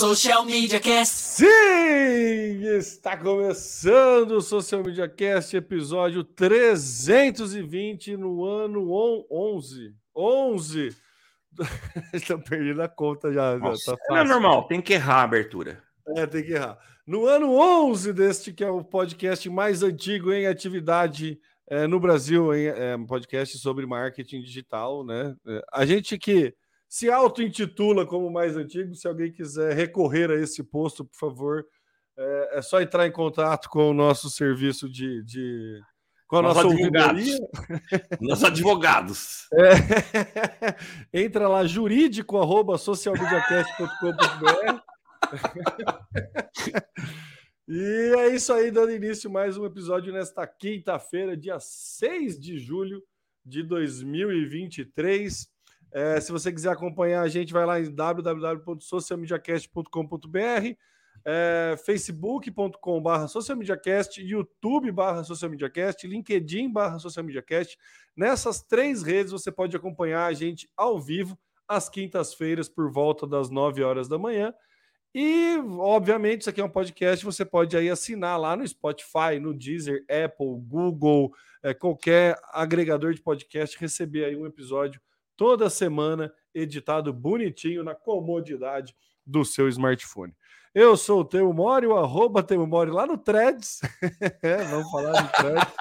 Social Media Cast. Sim! Está começando o Social Media Cast, episódio 320 no ano 11. 11! Estão perdendo a conta já. Nossa, tá é normal, tem que errar a abertura. É, tem que errar. No ano 11 deste, que é o podcast mais antigo em atividade é, no Brasil, em, é, um podcast sobre marketing digital, né? É, a gente que se auto-intitula como mais antigo. Se alguém quiser recorrer a esse posto, por favor, é, é só entrar em contato com o nosso serviço de. de com a nossa advogados. Nossos advogados. É, entra lá, jurídico, arroba socialmediacast.com.br. e é isso aí, dando início a mais um episódio nesta quinta-feira, dia 6 de julho de 2023. É, se você quiser acompanhar a gente, vai lá em www.socialmediacast.com.br, é, facebook.com.br socialmediacast, youtube.br socialmediacast, linkedin.br socialmediacast. Nessas três redes você pode acompanhar a gente ao vivo às quintas-feiras por volta das 9 horas da manhã. E, obviamente, isso aqui é um podcast, você pode aí assinar lá no Spotify, no Deezer, Apple, Google, é, qualquer agregador de podcast, receber aí um episódio toda semana, editado bonitinho na comodidade do seu smartphone. Eu sou o Temo Mori, o arroba Temo Mori lá no Threads. Vamos falar do Threads.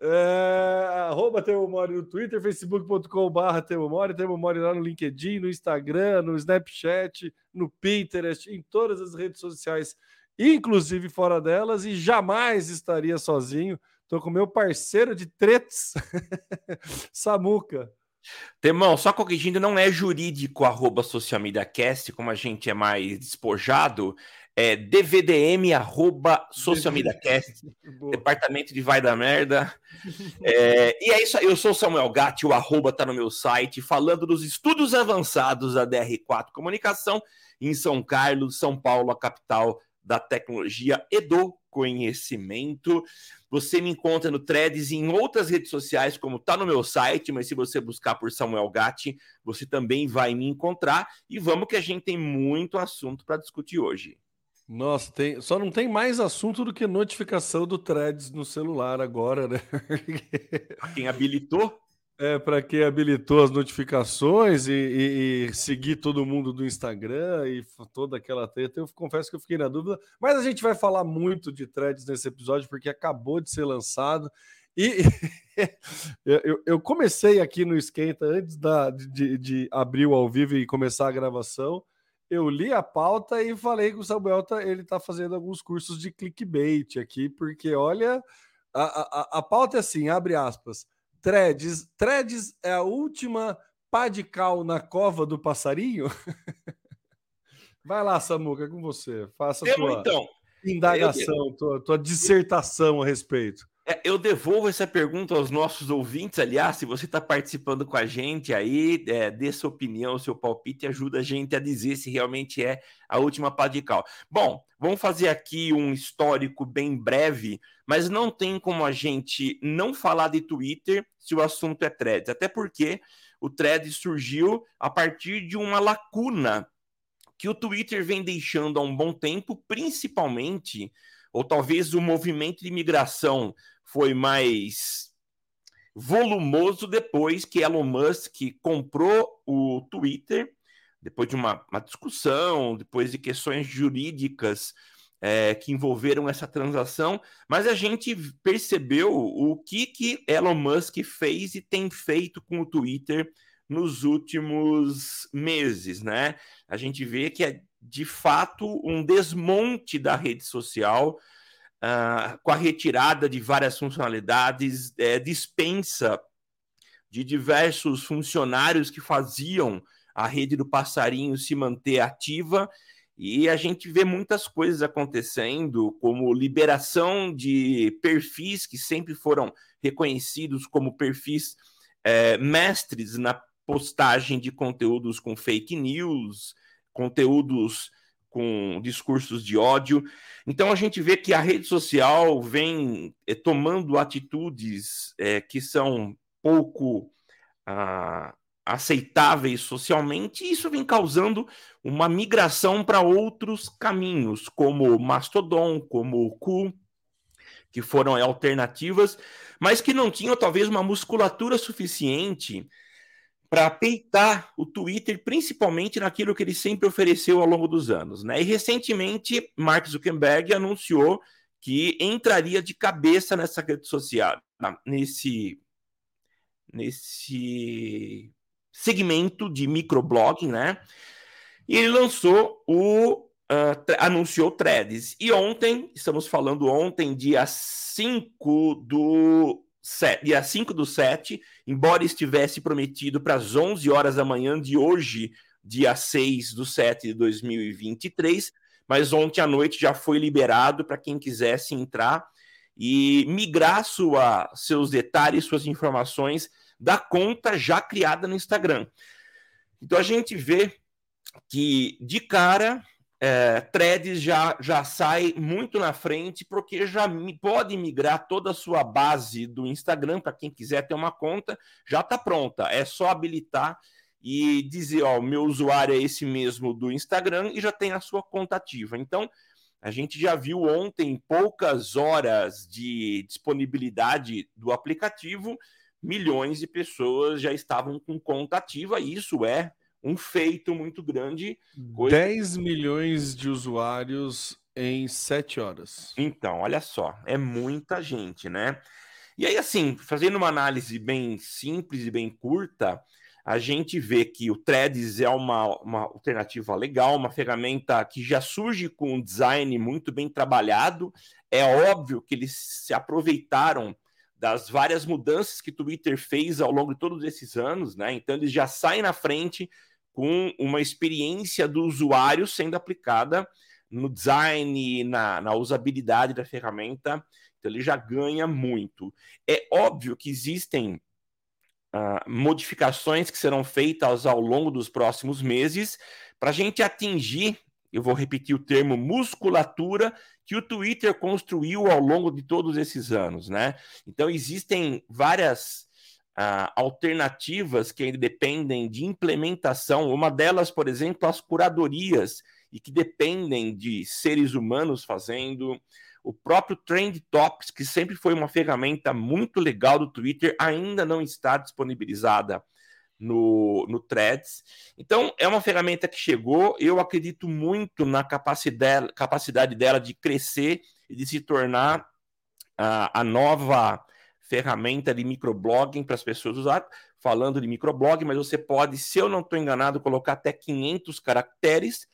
É, arroba Temo Mori no Twitter, facebook.com.br Temo Mori, Temo Mori lá no LinkedIn, no Instagram, no Snapchat, no Pinterest, em todas as redes sociais, inclusive fora delas, e jamais estaria sozinho. Estou com meu parceiro de tretes, Samuca. Temão, só corrigindo, não é jurídico arroba social media cast, como a gente é mais despojado, é dvdm arroba social media cast, departamento de vai da merda. É, e é isso aí, eu sou Samuel Gatti, o arroba tá no meu site, falando dos estudos avançados da DR4 Comunicação em São Carlos, São Paulo, a capital da tecnologia e do conhecimento. Você me encontra no Threads e em outras redes sociais, como está no meu site, mas se você buscar por Samuel Gatti, você também vai me encontrar. E vamos que a gente tem muito assunto para discutir hoje. Nossa, tem, só não tem mais assunto do que notificação do Threads no celular agora, né? Quem habilitou? É, para quem habilitou as notificações e, e, e, seguir todo mundo do Instagram e toda aquela treta, eu confesso que eu fiquei na dúvida, mas a gente vai falar muito de threads nesse episódio, porque acabou de ser lançado. E eu, eu, comecei aqui no Esquenta antes da, de, de abrir o ao vivo e começar a gravação. Eu li a pauta e falei que o Samuel tá, ele está fazendo alguns cursos de clickbait aqui, porque olha, a, a, a pauta é assim: abre aspas Threads. Threads é a última pá de cal na cova do passarinho? Vai lá, Samuca, é com você. Faça a tua então, indagação, tua, tua dissertação a respeito. É, eu devolvo essa pergunta aos nossos ouvintes. Aliás, se você está participando com a gente aí, é, dê sua opinião, seu palpite, ajuda a gente a dizer se realmente é a última pá de cal. Bom, vamos fazer aqui um histórico bem breve, mas não tem como a gente não falar de Twitter se o assunto é threads, até porque o thread surgiu a partir de uma lacuna que o Twitter vem deixando há um bom tempo, principalmente, ou talvez o movimento de migração foi mais volumoso depois que Elon Musk comprou o Twitter, depois de uma, uma discussão, depois de questões jurídicas é, que envolveram essa transação, mas a gente percebeu o que, que Elon Musk fez e tem feito com o Twitter nos últimos meses, né? A gente vê que é de fato um desmonte da rede social, uh, com a retirada de várias funcionalidades, é, dispensa de diversos funcionários que faziam a rede do passarinho se manter ativa. E a gente vê muitas coisas acontecendo, como liberação de perfis que sempre foram reconhecidos como perfis é, mestres na postagem de conteúdos com fake news, conteúdos com discursos de ódio. Então a gente vê que a rede social vem é, tomando atitudes é, que são pouco ah, aceitáveis socialmente, e isso vem causando uma migração para outros caminhos, como Mastodon, como o Ku, que foram alternativas, mas que não tinham talvez uma musculatura suficiente para peitar o Twitter, principalmente naquilo que ele sempre ofereceu ao longo dos anos. Né? E recentemente, Mark Zuckerberg anunciou que entraria de cabeça nessa rede social, nesse, nesse segmento de microblogging, né? E ele lançou o. Uh, anunciou Threads. E ontem, estamos falando ontem, dia 5 do. 7, dia 5 do 7, embora estivesse prometido para as 11 horas da manhã de hoje, dia 6 do 7 de 2023, mas ontem à noite já foi liberado para quem quisesse entrar e migrar sua, seus detalhes, suas informações da conta já criada no Instagram. Então a gente vê que de cara é, Threads já, já sai muito na frente, porque já pode migrar toda a sua base do Instagram para quem quiser ter uma conta, já está pronta. É só habilitar e dizer, ó, o meu usuário é esse mesmo do Instagram e já tem a sua conta ativa. Então, a gente já viu ontem poucas horas de disponibilidade do aplicativo milhões de pessoas já estavam com conta ativa, e isso é um feito muito grande. Coisa... 10 milhões de usuários em 7 horas. Então, olha só, é muita gente, né? E aí, assim, fazendo uma análise bem simples e bem curta, a gente vê que o Threads é uma, uma alternativa legal, uma ferramenta que já surge com um design muito bem trabalhado. É óbvio que eles se aproveitaram das várias mudanças que o Twitter fez ao longo de todos esses anos, né? Então eles já saem na frente com uma experiência do usuário sendo aplicada no design, na, na usabilidade da ferramenta. Então ele já ganha muito. É óbvio que existem uh, modificações que serão feitas ao longo dos próximos meses para a gente atingir eu vou repetir o termo musculatura que o Twitter construiu ao longo de todos esses anos, né? Então existem várias uh, alternativas que dependem de implementação. Uma delas, por exemplo, as curadorias e que dependem de seres humanos fazendo. O próprio Trend Topics, que sempre foi uma ferramenta muito legal do Twitter, ainda não está disponibilizada no, no Threads. Então, é uma ferramenta que chegou. Eu acredito muito na capacidade, capacidade dela de crescer e de se tornar a, a nova ferramenta de microblogging para as pessoas usar. Falando de microblog, mas você pode, se eu não estou enganado, colocar até 500 caracteres.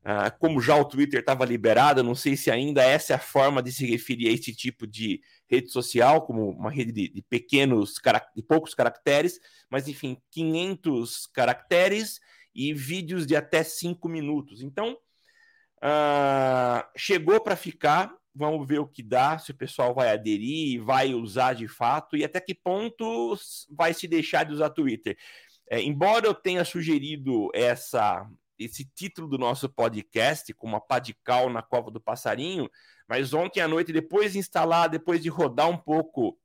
Uh, como já o Twitter estava liberado, não sei se ainda essa é a forma de se referir a esse tipo de rede social, como uma rede de, de pequenos, de poucos caracteres, mas enfim, 500 caracteres e vídeos de até 5 minutos. Então, uh, chegou para ficar. Vamos ver o que dá, se o pessoal vai aderir, vai usar de fato e até que ponto vai se deixar de usar Twitter. É, embora eu tenha sugerido essa esse título do nosso podcast, com uma pá de cal na cova do passarinho, mas ontem à noite, depois de instalar, depois de rodar um pouco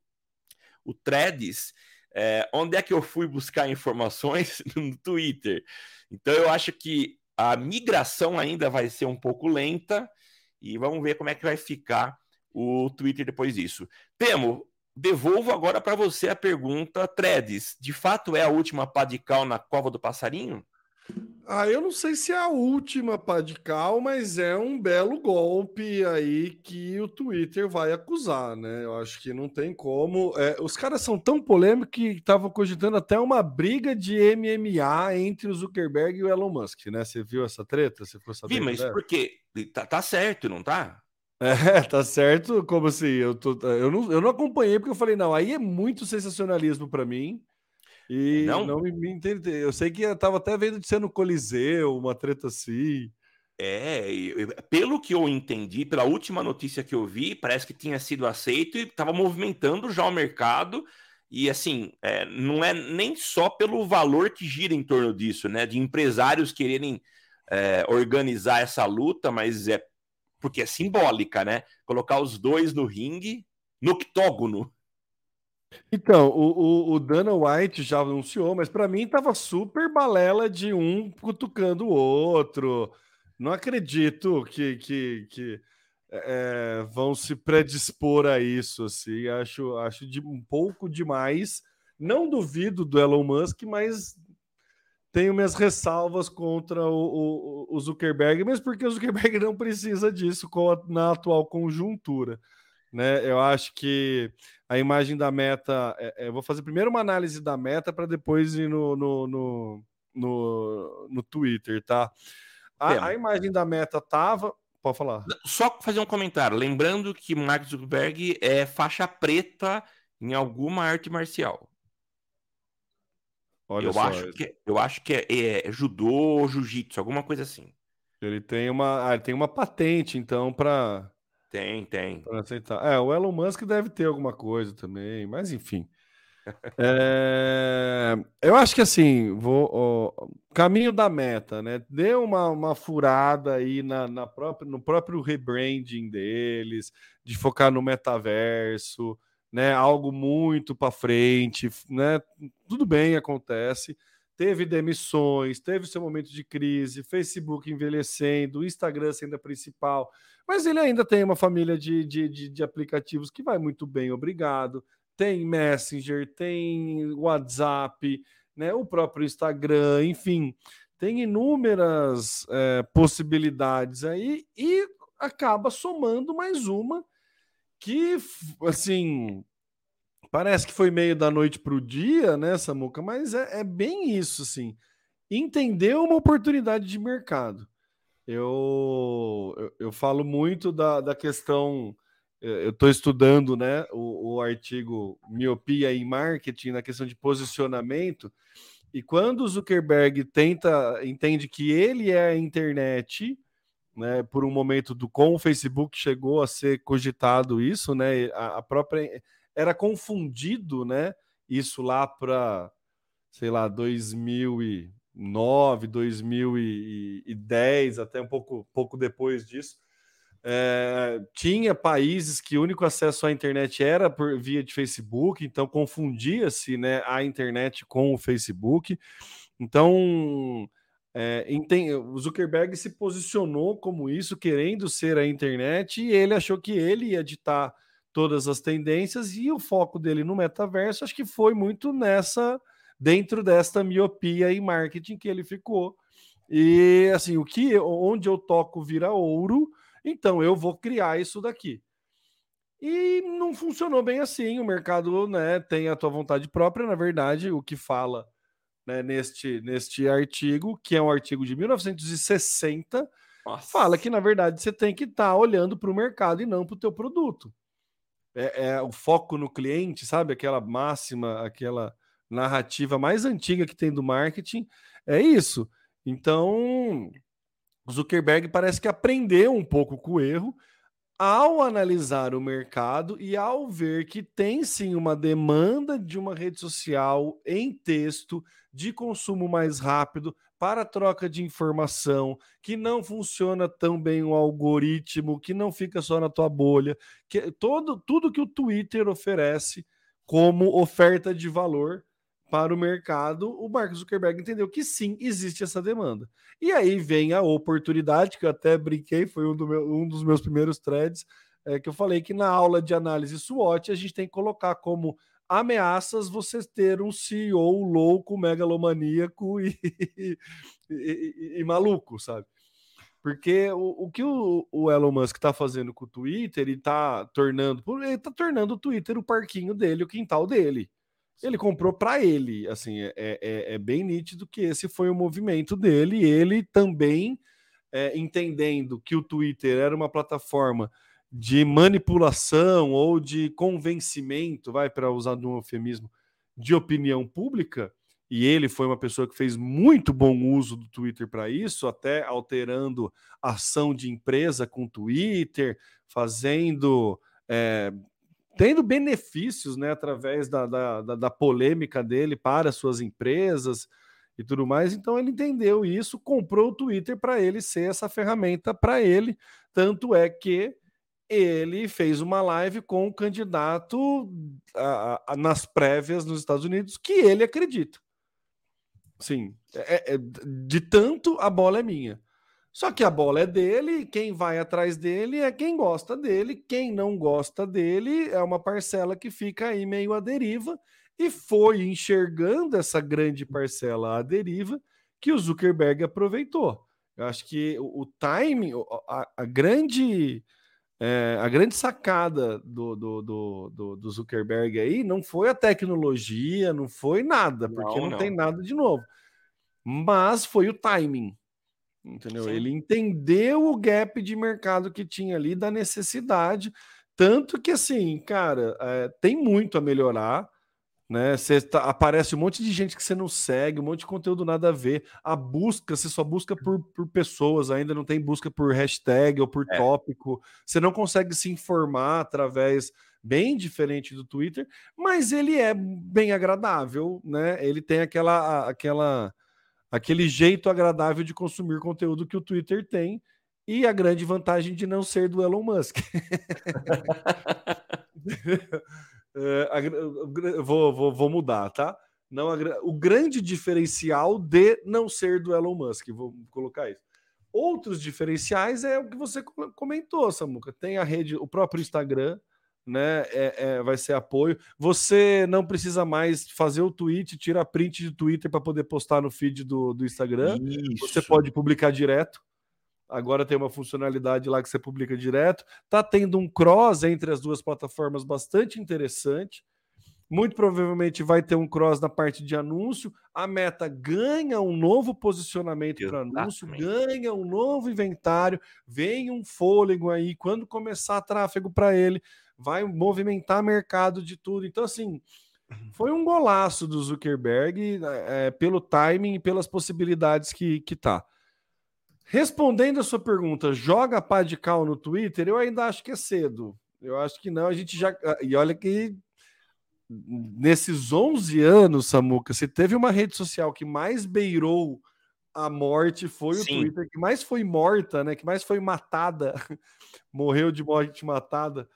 o Threads, é, onde é que eu fui buscar informações? no Twitter. Então eu acho que a migração ainda vai ser um pouco lenta e vamos ver como é que vai ficar o Twitter depois disso. Temo, devolvo agora para você a pergunta, Threads, de fato é a última pá de cal na cova do passarinho? Ah, eu não sei se é a última pá de cal, mas é um belo golpe aí que o Twitter vai acusar, né? Eu acho que não tem como. É, os caras são tão polêmicos que estavam cogitando até uma briga de MMA entre o Zuckerberg e o Elon Musk, né? Você viu essa treta? Você ficou sabendo? Vi, mas por quê? Tá, tá certo, não tá? É, tá certo. Como assim? Eu, tô, eu, não, eu não acompanhei porque eu falei, não, aí é muito sensacionalismo para mim. E não, não me, me entendi. Eu sei que eu tava até vendo de ser no Coliseu, uma treta assim. É, pelo que eu entendi, pela última notícia que eu vi, parece que tinha sido aceito e estava movimentando já o mercado. E assim, é, não é nem só pelo valor que gira em torno disso, né? De empresários quererem é, organizar essa luta, mas é porque é simbólica, né? Colocar os dois no ringue, no octógono, Então, o, o, o Dana White já anunciou, mas para mim tava super balela de um cutucando o outro. Não acredito que, que, que é, vão se predispor a isso. Assim. Acho, acho de, um pouco demais. Não duvido do Elon Musk, mas tenho minhas ressalvas contra o, o, o Zuckerberg, mesmo porque o Zuckerberg não precisa disso a, na atual conjuntura. Né? Eu acho que a imagem da meta. É, é, vou fazer primeiro uma análise da meta para depois ir no, no, no, no, no Twitter, tá? A, a, imagem da meta tava. Pode falar. Só fazer um comentário. Lembrando que Mark Zuckerberg é faixa preta em alguma arte marcial. Olha eu, só, acho que, eu acho que é, é, é judô, jiu-jitsu, alguma coisa assim. Ele tem uma, ah, tem uma patente, então, para. Tem, tem. Pra aceitar. É, o Elon Musk deve ter alguma coisa também, mas enfim. é, eu acho que assim, vou, ó, caminho da meta, né? Deu uma, uma furada aí na, na própria, no próprio rebranding deles, de focar no metaverso né? Algo muito para frente, né? Tudo bem, acontece. Teve demissões, teve seu momento de crise, Facebook envelhecendo, Instagram sendo a principal, mas ele ainda tem uma família de, de, de, de aplicativos que vai muito bem, obrigado. Tem Messenger, tem WhatsApp, né? O próprio Instagram, enfim, tem inúmeras é, possibilidades aí e acaba somando mais uma que, assim, parece que foi meio da noite para o dia, né, Samuca? Mas é, é, bem isso, assim. Entender uma oportunidade de mercado. Eu, eu, eu falo muito da, da questão. Eu estou estudando né, o, o artigo Miopia em Marketing na questão de posicionamento. E quando o Zuckerberg tenta, entende que ele é a internet, né, por um momento do com o Facebook chegou a ser cogitado isso, né, a, a própria era confundido, né, isso lá para sei lá 2009, 2010, até um pouco pouco depois disso. É, tinha países que o único acesso à internet era por via de Facebook, então confundia-se né, a internet com o Facebook. Então, é, o Zuckerberg se posicionou como isso, querendo ser a internet, e ele achou que ele ia ditar todas as tendências, e o foco dele no metaverso acho que foi muito nessa, dentro desta miopia e marketing que ele ficou. E assim, o que onde eu toco vira ouro, então eu vou criar isso daqui. E não funcionou bem assim. O mercado né, tem a tua vontade própria, na verdade, o que fala né, neste, neste artigo, que é um artigo de 1960, Nossa. fala que, na verdade, você tem que estar tá olhando para o mercado e não para o teu produto. É, é, o foco no cliente, sabe? Aquela máxima, aquela narrativa mais antiga que tem do marketing. É isso. Então, Zuckerberg parece que aprendeu um pouco com o erro ao analisar o mercado e ao ver que tem sim uma demanda de uma rede social em texto de consumo mais rápido para troca de informação, que não funciona tão bem o algoritmo, que não fica só na tua bolha, que todo tudo que o Twitter oferece como oferta de valor para o mercado, o Mark Zuckerberg entendeu que sim, existe essa demanda. E aí vem a oportunidade, que eu até brinquei, foi um, do meu, um dos meus primeiros threads, é, que eu falei que na aula de análise SWOT a gente tem que colocar como ameaças você ter um CEO louco, megalomaníaco e, e, e, e maluco, sabe? Porque o, o que o, o, Elon Musk está fazendo com o Twitter, ele está tornando, ele tá tornando o Twitter o parquinho dele, o quintal dele. Ele comprou para ele, assim, é, é, é, bem nítido que esse foi o movimento dele. Ele também é, entendendo que o Twitter era uma plataforma de manipulação ou de convencimento, vai para usar um eufemismo, de opinião pública. E ele foi uma pessoa que fez muito bom uso do Twitter para isso, até alterando ação de empresa com Twitter, fazendo é, tendo benefícios né, através da, da, da, polêmica dele para suas empresas e tudo mais. Então ele entendeu isso, comprou o Twitter para ele ser essa ferramenta para ele. Tanto é que ele fez uma live com o um candidato a, a, nas prévias nos Estados Unidos que ele acredita. Sim, é, é, de tanto a bola é minha. Só que a bola é dele, quem vai atrás dele é quem gosta dele, quem não gosta dele é uma parcela que fica aí meio à deriva e foi enxergando essa grande parcela à deriva que o Zuckerberg aproveitou. Eu acho que o, o timing, a, a grande é, a grande sacada do, do, do, do, Zuckerberg aí não foi a tecnologia, não foi nada, porque não, não, tem nada de novo. Mas foi o timing. Entendeu? Sim. Ele entendeu o gap de mercado que tinha ali da necessidade, tanto que assim, cara, é, tem muito a melhorar. Né? Você tá, aparece um monte de gente que você não segue, um monte de conteúdo nada a ver. A busca, você só busca por, por pessoas, ainda não tem busca por hashtag ou por é. tópico. Você não consegue se informar através bem diferente do Twitter, mas ele é bem agradável, né? Ele tem aquela aquela aquele jeito agradável de consumir conteúdo que o Twitter tem e a grande vantagem de não ser do Elon Musk. é, vou, vou, vou mudar, tá? Não, o grande diferencial de não ser do Elon Musk, vou colocar isso. Outros diferenciais é o que você comentou, Samuca. Tem a rede, o próprio Instagram, né? É, é, vai ser apoio. Você não precisa mais fazer o tweet, tira print de Twitter para poder postar no feed do, do Instagram. Isso. Você pode publicar direto. Agora tem uma funcionalidade lá que você publica direto. Tá tendo um cross entre as duas plataformas bastante interessante. Muito provavelmente vai ter um cross na parte de anúncio. A Meta ganha um novo posicionamento para anúncio, ganha um novo inventário, vem um fôlego aí. Quando começar tráfego para ele, vai movimentar mercado de tudo. Então, assim, foi um golaço do Zuckerberg é, pelo timing e pelas possibilidades que, que tá. Respondendo a sua pergunta, joga pá de cal no Twitter? Eu ainda acho que é cedo. Eu acho que não. A gente já. E olha que nesses 11 anos, Samuca, se teve uma rede social que mais beirou a morte foi Sim. o Twitter, que mais foi morta, né? Que mais foi matada, morreu de morte matada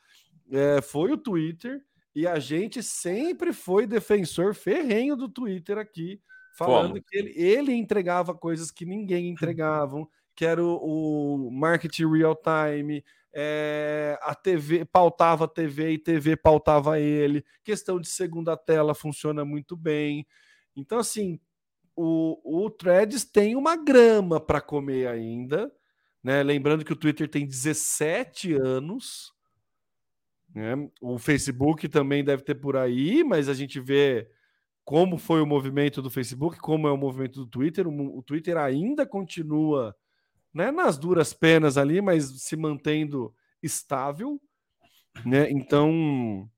é, foi o Twitter e a gente sempre foi defensor ferrenho do Twitter aqui, falando Como? que ele, ele entregava coisas que ninguém entregava, que era o, o marketing real time, é, a TV pautava a TV e TV pautava ele, questão de segunda tela funciona muito bem. Então, assim, o, o Threads tem uma grama para comer ainda, né? Lembrando que o Twitter tem 17 anos. Né? O Facebook também deve ter por aí, mas a gente vê como foi o movimento do Facebook, como é o movimento do Twitter. O, o Twitter ainda continua né, nas duras penas ali, mas se mantendo estável. Né? Então,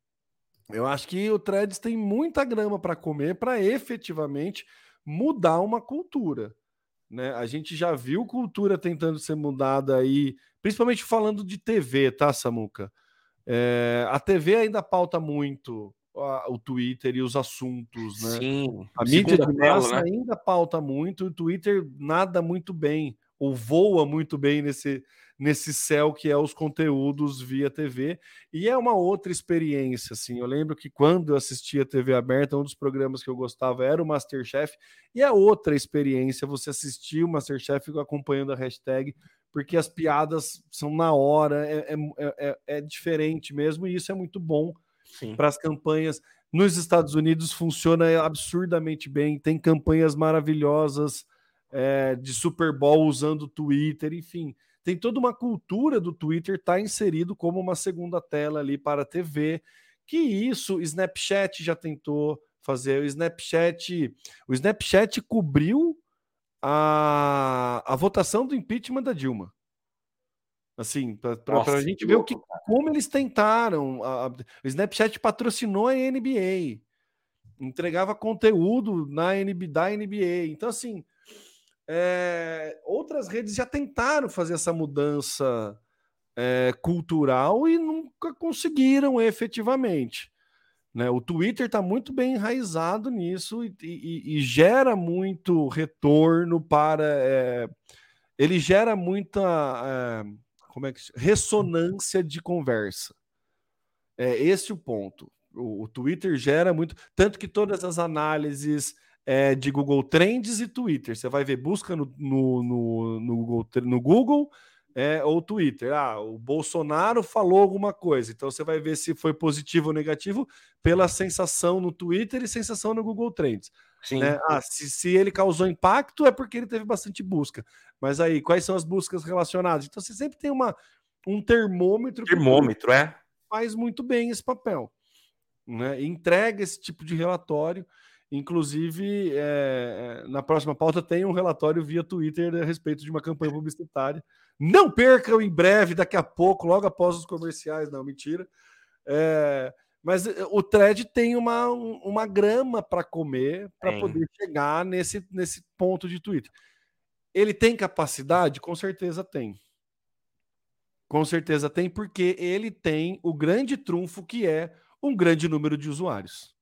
eu acho que o Threads tem muita grama para comer para efetivamente mudar uma cultura. Né? A gente já viu cultura tentando ser mudada aí, principalmente falando de TV, tá, Samuca? É, a TV ainda pauta muito a, o Twitter e os assuntos, né? Sim. A mídia de massa né? ainda pauta muito, o Twitter nada muito bem, ou voa muito bem nesse, nesse céu que é os conteúdos via TV. E é uma outra experiência, assim. Eu lembro que quando eu assistia TV aberta, um dos programas que eu gostava era o Masterchef, e é outra experiência você assistir o Masterchef acompanhando a hashtag porque as piadas são na hora, é, é, é, é diferente mesmo, e isso é muito bom para as campanhas. Nos Estados Unidos funciona absurdamente bem, tem campanhas maravilhosas é, de Super Bowl usando o Twitter, enfim. Tem toda uma cultura do Twitter tá inserido como uma segunda tela ali para a TV, que isso Snapchat já tentou fazer. O Snapchat, o Snapchat cobriu a, a votação do impeachment da Dilma. Assim, para a gente ver o que, como eles tentaram. A, a, o Snapchat patrocinou a NBA, entregava conteúdo na NBA, da NBA. Então, assim, é, outras redes já tentaram fazer essa mudança é, cultural e nunca conseguiram efetivamente. Né? O Twitter está muito bem enraizado nisso e, e, e gera muito retorno para. É, ele gera muita. Como é que ressonância de conversa. É esse o ponto. O, o Twitter gera muito, tanto que todas as análises é, de Google Trends e Twitter, você vai ver busca no, no, no, no Google, no Google é, ou Twitter. Ah, o Bolsonaro falou alguma coisa, então você vai ver se foi positivo ou negativo pela sensação no Twitter e sensação no Google Trends. Sim. Né? Ah, se, se ele causou impacto é porque ele teve bastante busca. Mas aí, quais são as buscas relacionadas? Então você sempre tem uma, um termômetro. Termômetro, é? Faz muito bem esse papel. Né? Entrega esse tipo de relatório. Inclusive, é, na próxima pauta tem um relatório via Twitter a respeito de uma campanha publicitária. Não percam em breve, daqui a pouco, logo após os comerciais. Não, mentira. É, mas eh, o thread tem uma, uma grama para comer para poder chegar nesse, nesse ponto de Twitter. Ele tem capacidade? Com certeza tem. Com certeza tem, porque ele tem o grande trunfo que é um grande número de usuários.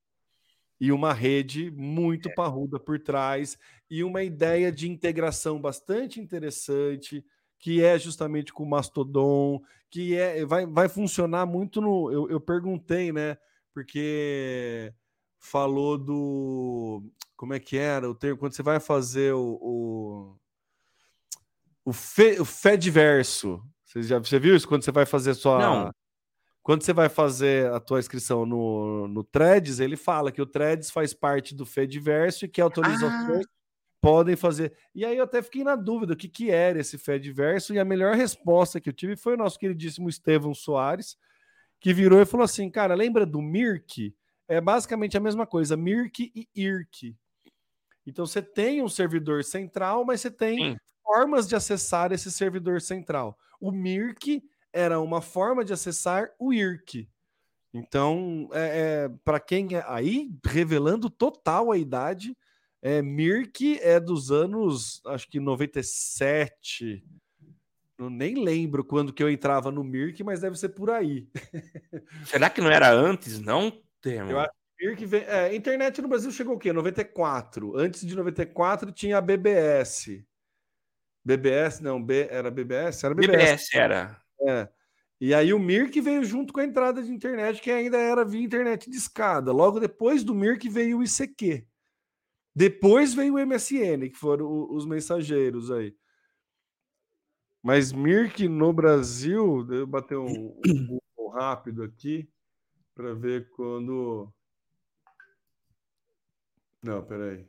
E uma rede muito é. parruda por trás, e uma ideia de integração bastante interessante, que é justamente com o Mastodon, que é, vai, vai funcionar muito no. Eu, eu perguntei, né? Porque falou do. Como é que era o termo? Quando você vai fazer o. o, o, fe, o Fediverso. Você já você viu isso? Quando você vai fazer sua. Não. Quando você vai fazer a tua inscrição no, no Threads, ele fala que o Threads faz parte do Fediverso e que atualizações ah podem fazer. E aí eu até fiquei na dúvida o que, que era esse Fediverso, e a melhor resposta que eu tive foi o nosso queridíssimo Estevão Soares, que virou e falou assim: cara, lembra do Mirk? É basicamente a mesma coisa, Mirk e IRC. Então você tem um servidor central, mas você tem Sim. formas de acessar esse servidor central. O Mirk era uma forma de acessar o IRC. Então, é, é para quem é aí, revelando total a idade, é, Mirk é dos anos, acho que 97. Eu nem lembro quando que eu entrava no Mirk, mas deve ser por aí. Será que não era antes, não, Temo? Eu acho que Mirk vem... É, internet no Brasil chegou o quê? 94. Antes de 94 tinha a BBS. BBS, não, B, era BBS? Era BBS. BBS era. É. E aí o Mirk veio junto com a entrada de internet, que ainda era via internet de escada. Logo depois do Mirk veio o ICQ. Depois veio o MSN, que foram os mensageiros aí. Mas Mirk no Brasil, eu bater um, um rápido aqui para ver quando. Não, peraí.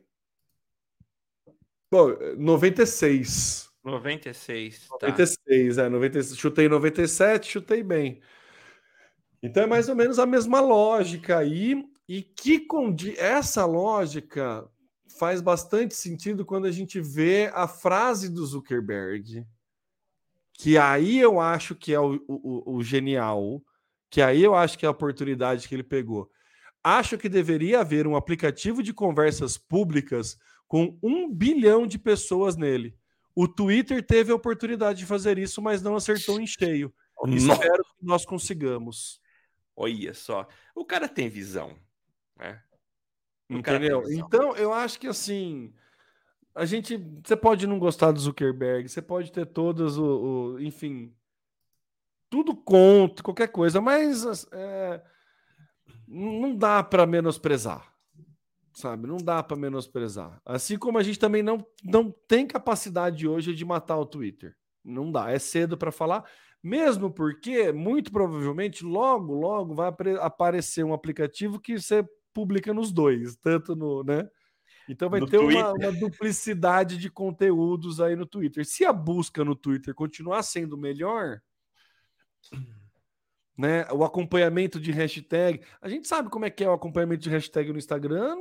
Bom, 96. 96. Tá. 96, é. 90, chutei 97, chutei bem. Então é mais ou menos a mesma lógica aí. E que com essa lógica faz bastante sentido quando a gente vê a frase do Zuckerberg, que aí eu acho que é o, o, o genial, que aí eu acho que é a oportunidade que ele pegou. Acho que deveria haver um aplicativo de conversas públicas com um bilhão de pessoas nele. O Twitter teve a oportunidade de fazer isso, mas não acertou em cheio. Nossa. Espero que nós consigamos. Olha só, o cara tem visão. Né? Entendeu? Então, eu acho que assim. A gente. Você pode não gostar do Zuckerberg, você pode ter todas o. o enfim. Tudo contra, qualquer coisa, mas é, não dá para menosprezar. Sabe? Não dá para menosprezar. Assim como a gente também não, não tem capacidade hoje de matar o Twitter. Não dá. É cedo para falar. Mesmo porque, muito provavelmente, logo, logo vai aparecer um aplicativo que você publica nos dois, tanto no, né? Então vai no ter uma, uma, duplicidade de conteúdos aí no Twitter. Se a busca no Twitter continuar sendo melhor, né? O acompanhamento de hashtag, a gente sabe como é que é o acompanhamento de hashtag no Instagram.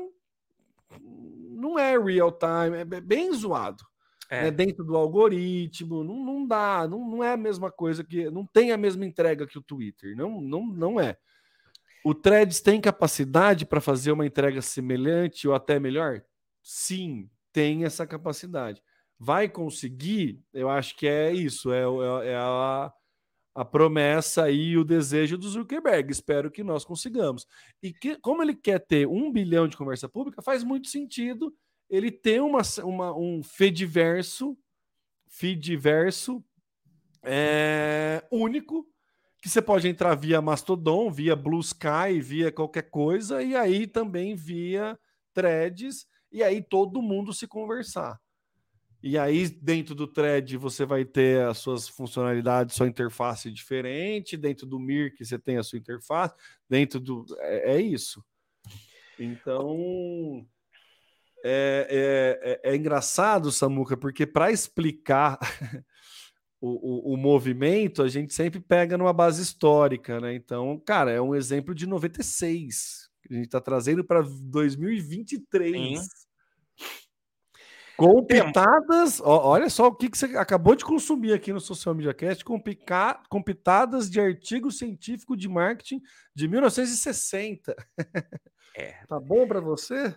Não é real time, é bem zoado. É. Né? Dentro do algoritmo, não, não dá, não, não é a mesma coisa que. Não tem a mesma entrega que o Twitter. Não, não, não é. O Threads tem capacidade para fazer uma entrega semelhante ou até melhor? Sim, tem essa capacidade. Vai conseguir? Eu acho que é isso, é, é, é a, a promessa e o desejo do Zuckerberg. Espero que nós consigamos. E que, como ele quer ter um bilhão de conversa pública, faz muito sentido ele ter uma, uma, um Fediverso, Fediverso é, único que você pode entrar via Mastodon, via Blue Sky, via qualquer coisa, e aí também via threads, e aí todo mundo se conversar. E aí, dentro do thread, você vai ter as suas funcionalidades, sua interface diferente. Dentro do Mirk, você tem a sua interface. Dentro do. É, é isso. Então. É, é, é, é engraçado, Samuca, porque para explicar o, o, o, movimento, a gente sempre pega numa base histórica, né? Então, cara, é um exemplo de 96. Que a gente está trazendo para 2023. Sim. Com pitadas, ó, olha só o que, que você acabou de consumir aqui no Social Media Cast, com, pica, com pitadas de artigo científico de marketing de 1960. É. Tá bom para você?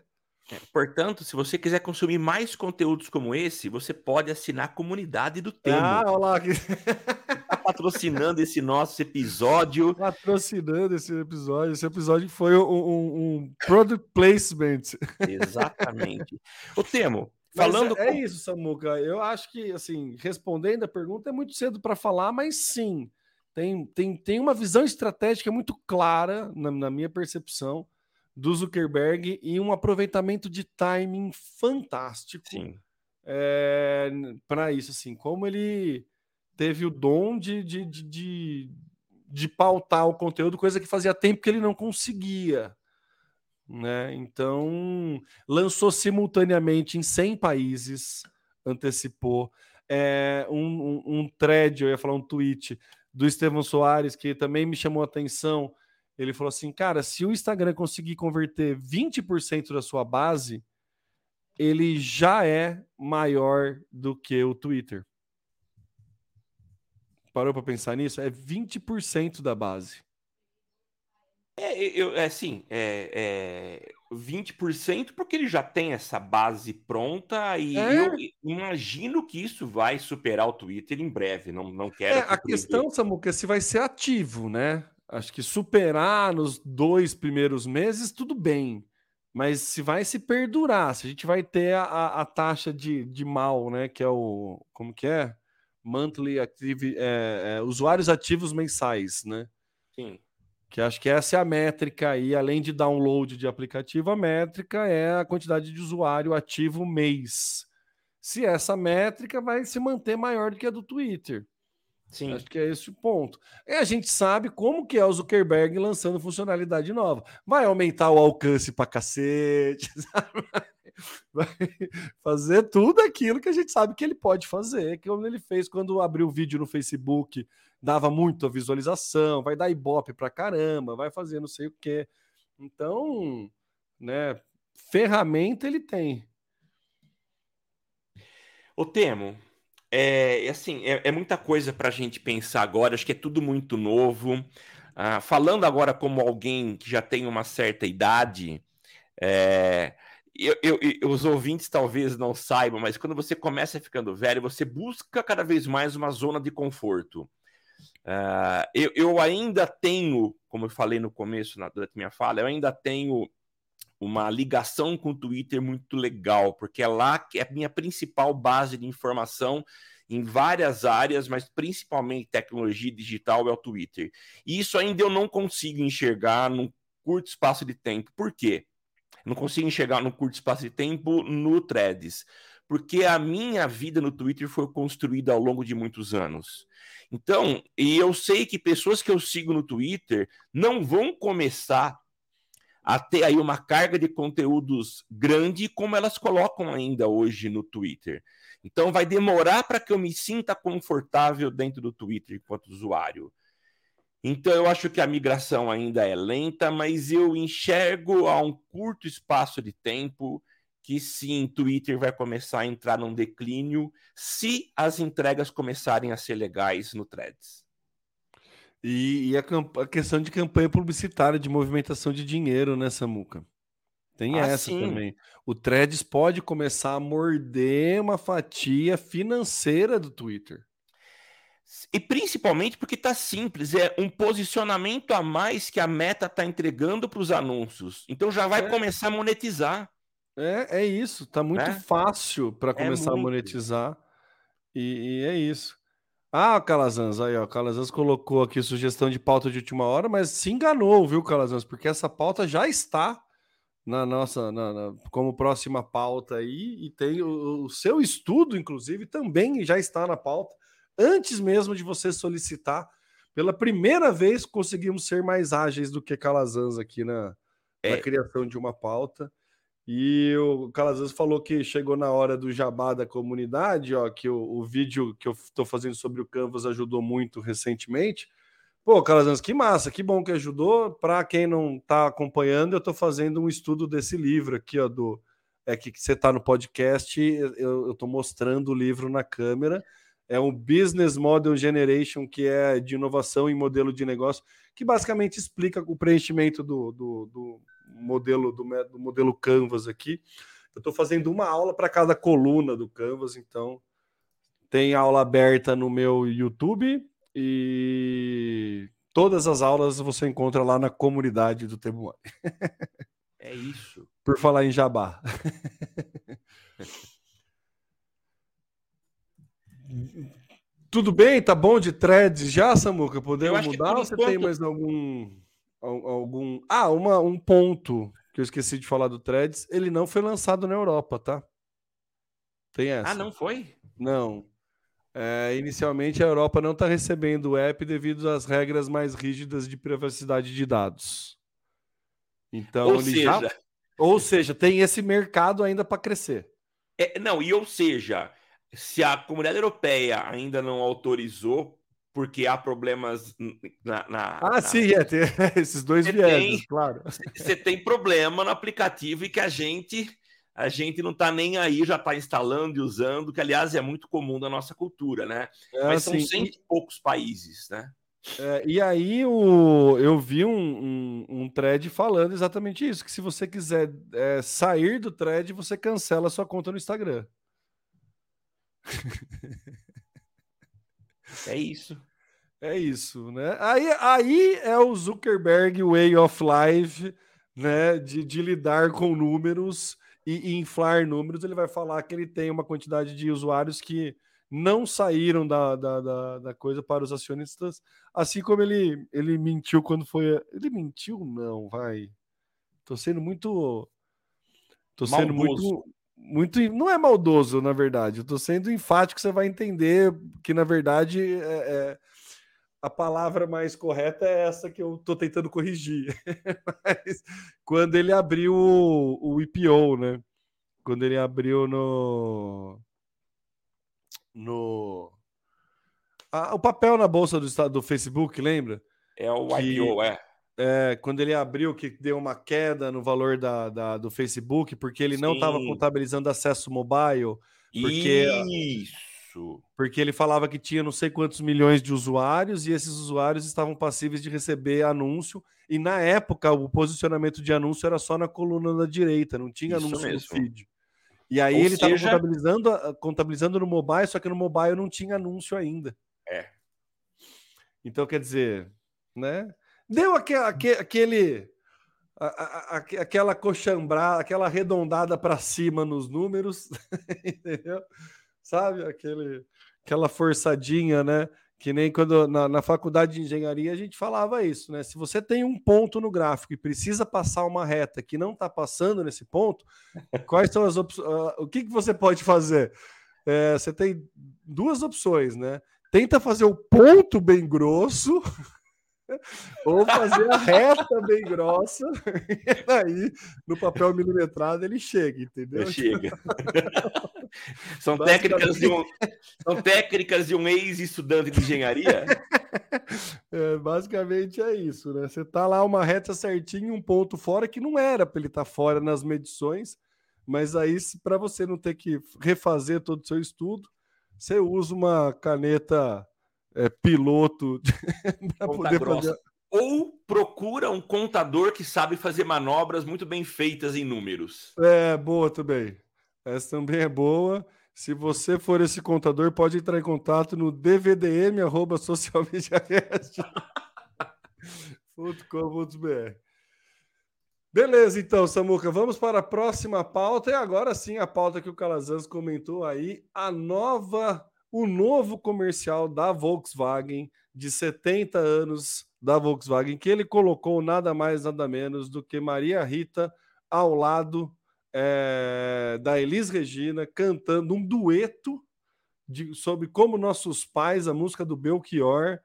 É, portanto, se você quiser consumir mais conteúdos como esse, você pode assinar a comunidade do Temo. Ah, olha lá. Está patrocinando esse nosso episódio. Patrocinando esse episódio. Esse episódio foi um, um, um product placement. Exatamente. O Temo, Falando é, é, isso, Samuca. Eu acho que, assim, respondendo a pergunta, é muito cedo para falar, mas sim, tem, tem, tem uma visão estratégica muito clara, na, na minha percepção, do Zuckerberg e um aproveitamento de timing fantástico é, para isso. Assim, como ele teve o dom de, de, de, de, de pautar o conteúdo, coisa que fazia tempo que ele não conseguia né? Então, lançou simultaneamente em 100 países, antecipou. É, um, um, um thread, eu ia falar um tweet, do Estevão Soares, que também me chamou a atenção. Ele falou assim: cara, se o Instagram conseguir converter 20% da sua base, ele já é maior do que o Twitter. Parou para pensar nisso? É 20% da base. É, eu, é assim, é, é 20% porque ele já tem essa base pronta e é. eu imagino que isso vai superar o Twitter em breve, não, não quero... É, a questão, Samuca, é se vai ser ativo, né? Acho que superar nos dois primeiros meses, tudo bem. Mas se vai se perdurar, se a gente vai ter a, a taxa de, de mal, né? Que é o... Como que é? Monthly Active... É, é, usuários ativos mensais, né? Sim que acho que essa é a métrica aí, além de download de aplicativo, a métrica é a quantidade de usuário ativo mês. Se essa métrica vai se manter maior do que a do Twitter. Sim. Acho que é esse o ponto. E a gente sabe como que é o Zuckerberg lançando funcionalidade nova. Vai aumentar o alcance para cacete, sabe? vai fazer tudo aquilo que a gente sabe que ele pode fazer, que ele fez quando abriu o vídeo no Facebook dava muita visualização, vai dar ibope pra caramba, vai fazer não sei o quê. Então, né, ferramenta ele tem. O Temo, é assim, é, é muita coisa para a gente pensar agora, acho que é tudo muito novo. Ah, falando agora como alguém que já tem uma certa idade, é, eu, eu, eu, os ouvintes talvez não saibam, mas quando você começa ficando velho, você busca cada vez mais uma zona de conforto. Uh, eu, eu, ainda tenho, como eu falei no começo, na, durante minha fala, eu ainda tenho uma ligação com o Twitter muito legal, porque é lá que é a minha principal base de informação em várias áreas, mas principalmente tecnologia digital é o Twitter. E isso ainda eu não consigo enxergar num curto espaço de tempo. Por quê? Não consigo enxergar num curto espaço de tempo no Threads, porque a minha vida no Twitter foi construída ao longo de muitos anos. Então, e eu sei que pessoas que eu sigo no Twitter não vão começar a ter aí uma carga de conteúdos grande como elas colocam ainda hoje no Twitter. Então vai demorar para que eu me sinta confortável dentro do Twitter enquanto usuário. Então eu acho que a migração ainda é lenta, mas eu enxergo a um curto espaço de tempo que sim, Twitter vai começar a entrar num declínio se as entregas começarem a ser legais no Threads. E, e a, a, questão de campanha publicitária, de movimentação de dinheiro, né, Samuca? Tem ah, essa sim. também. O Threads pode começar a morder uma fatia financeira do Twitter. E principalmente porque está simples, é um posicionamento a mais que a meta está entregando para os anúncios. Então já vai é. começar a monetizar. É, é isso. Tá muito é? fácil para começar é a monetizar. E, e, é isso. Ah, Calazans, aí, ó. Calazans colocou aqui sugestão de pauta de última hora, mas se enganou, viu, Calazans? Porque essa pauta já está na nossa, na, na, como próxima pauta aí, e tem o, o, seu estudo, inclusive, também já está na pauta, antes mesmo de você solicitar. Pela primeira vez conseguimos ser mais ágeis do que Calazans aqui na, é. na criação de uma pauta. E o Calazans falou que chegou na hora do jabá da comunidade, ó, que o, o vídeo que eu estou fazendo sobre o Canvas ajudou muito recentemente. Pô, Calazans, que massa, que bom que ajudou. Para quem não está acompanhando, eu estou fazendo um estudo desse livro aqui, ó, do é que você está no podcast, eu estou mostrando o livro na câmera. É um Business Model Generation, que é de inovação em modelo de negócio, que basicamente explica o preenchimento do, do, do modelo do, do, modelo Canvas aqui. Eu estou fazendo uma aula para cada coluna do Canvas, então tem aula aberta no meu YouTube e todas as aulas você encontra lá na comunidade do Temuai. É isso. Por falar em jabá. Tudo bem? Tá bom de threads já, Samuca? Podemos mudar ou você tem mais algum algum Ah, uma, um ponto que eu esqueci de falar do threads, ele não foi lançado na Europa, tá? Tem ah, essa. Ah, não foi? Não. É, inicialmente, a Europa não está recebendo o app devido às regras mais rígidas de privacidade de dados. Então, ou seja, já... ou seja, tem esse mercado ainda para crescer. É, não, e ou seja, se a comunidade europeia ainda não autorizou, porque há problemas na. na ah, na... sim, é, tem esses dois viés, claro. Você tem problema no aplicativo e que a gente a gente não está nem aí, já está instalando e usando, que aliás é muito comum na nossa cultura, né? É, Mas são assim, cento e poucos países, né? É, e aí o, eu vi um, um, um, thread falando exatamente isso: que se você quiser é, sair do thread, você cancela a sua conta no Instagram. É isso. É isso, né? Aí, aí é o Zuckerberg Way of Life, né? De, de lidar com números e, e, inflar números, ele vai falar que ele tem uma quantidade de usuários que não saíram da, da, da, da coisa para os acionistas, assim como ele, ele mentiu quando foi. Ele mentiu, não, vai. Tô sendo muito. Tô sendo muito. Muito. Não é maldoso, na verdade. Eu tô sendo enfático, você vai entender que, na verdade, é, é a palavra mais correta é essa que eu estou tentando corrigir. Mas quando ele abriu o, o IPO, né? Quando ele abriu no. No. o papel na bolsa do, estado, do Facebook, lembra? É o que, IPO, é. É, quando ele abriu, que deu uma queda no valor da, da do Facebook, porque ele Sim. não estava contabilizando acesso mobile. Porque, Isso. Porque ele falava que tinha não sei quantos milhões de usuários e esses usuários estavam passíveis de receber anúncio. E na época, o posicionamento de anúncio era só na coluna da direita, não tinha Isso anúncio mesmo. no feed. E aí Ou ele estava seja... contabilizando, contabilizando no mobile, só que no mobile não tinha anúncio ainda. É. Então, quer dizer, né? Deu aquele, aquele a, a, a, aquela coxambrada, aquela arredondada para cima nos números, entendeu? sabe? Aquele, aquela forçadinha, né? Que nem quando na, na, faculdade de engenharia a gente falava isso, né? Se você tem um ponto no gráfico e precisa passar uma reta que não está passando nesse ponto, quais são as opções? Uh, o que, que você pode fazer? É, você tem duas opções, né? Tenta fazer o ponto bem grosso ou fazer a reta bem grossa, e aí no papel milimetrado ele chega, entendeu? Chega. são, técnicas de um, são técnicas de um ex-estudante de engenharia? É, basicamente é isso, né? Você tá lá uma reta certinha, um ponto fora que não era para ele estar tá fora nas medições, mas aí para você não ter que refazer todo o seu estudo, você usa uma caneta é, piloto para poder grossa. fazer. Ou procura um contador que sabe fazer manobras muito bem feitas em números. É, boa também. Essa também é boa. Se você for esse contador, pode entrar em contato no dvdm.socialmediacast.com.br. Beleza, então, Samuca, vamos para a próxima pauta. E agora sim, a pauta que o Calazans comentou aí, a nova o novo comercial da Volkswagen de 70 anos da Volkswagen, que ele colocou nada mais, nada menos do que Maria Rita ao lado é, da Elis Regina, cantando um dueto de, sobre como nossos pais, a música do Belchior,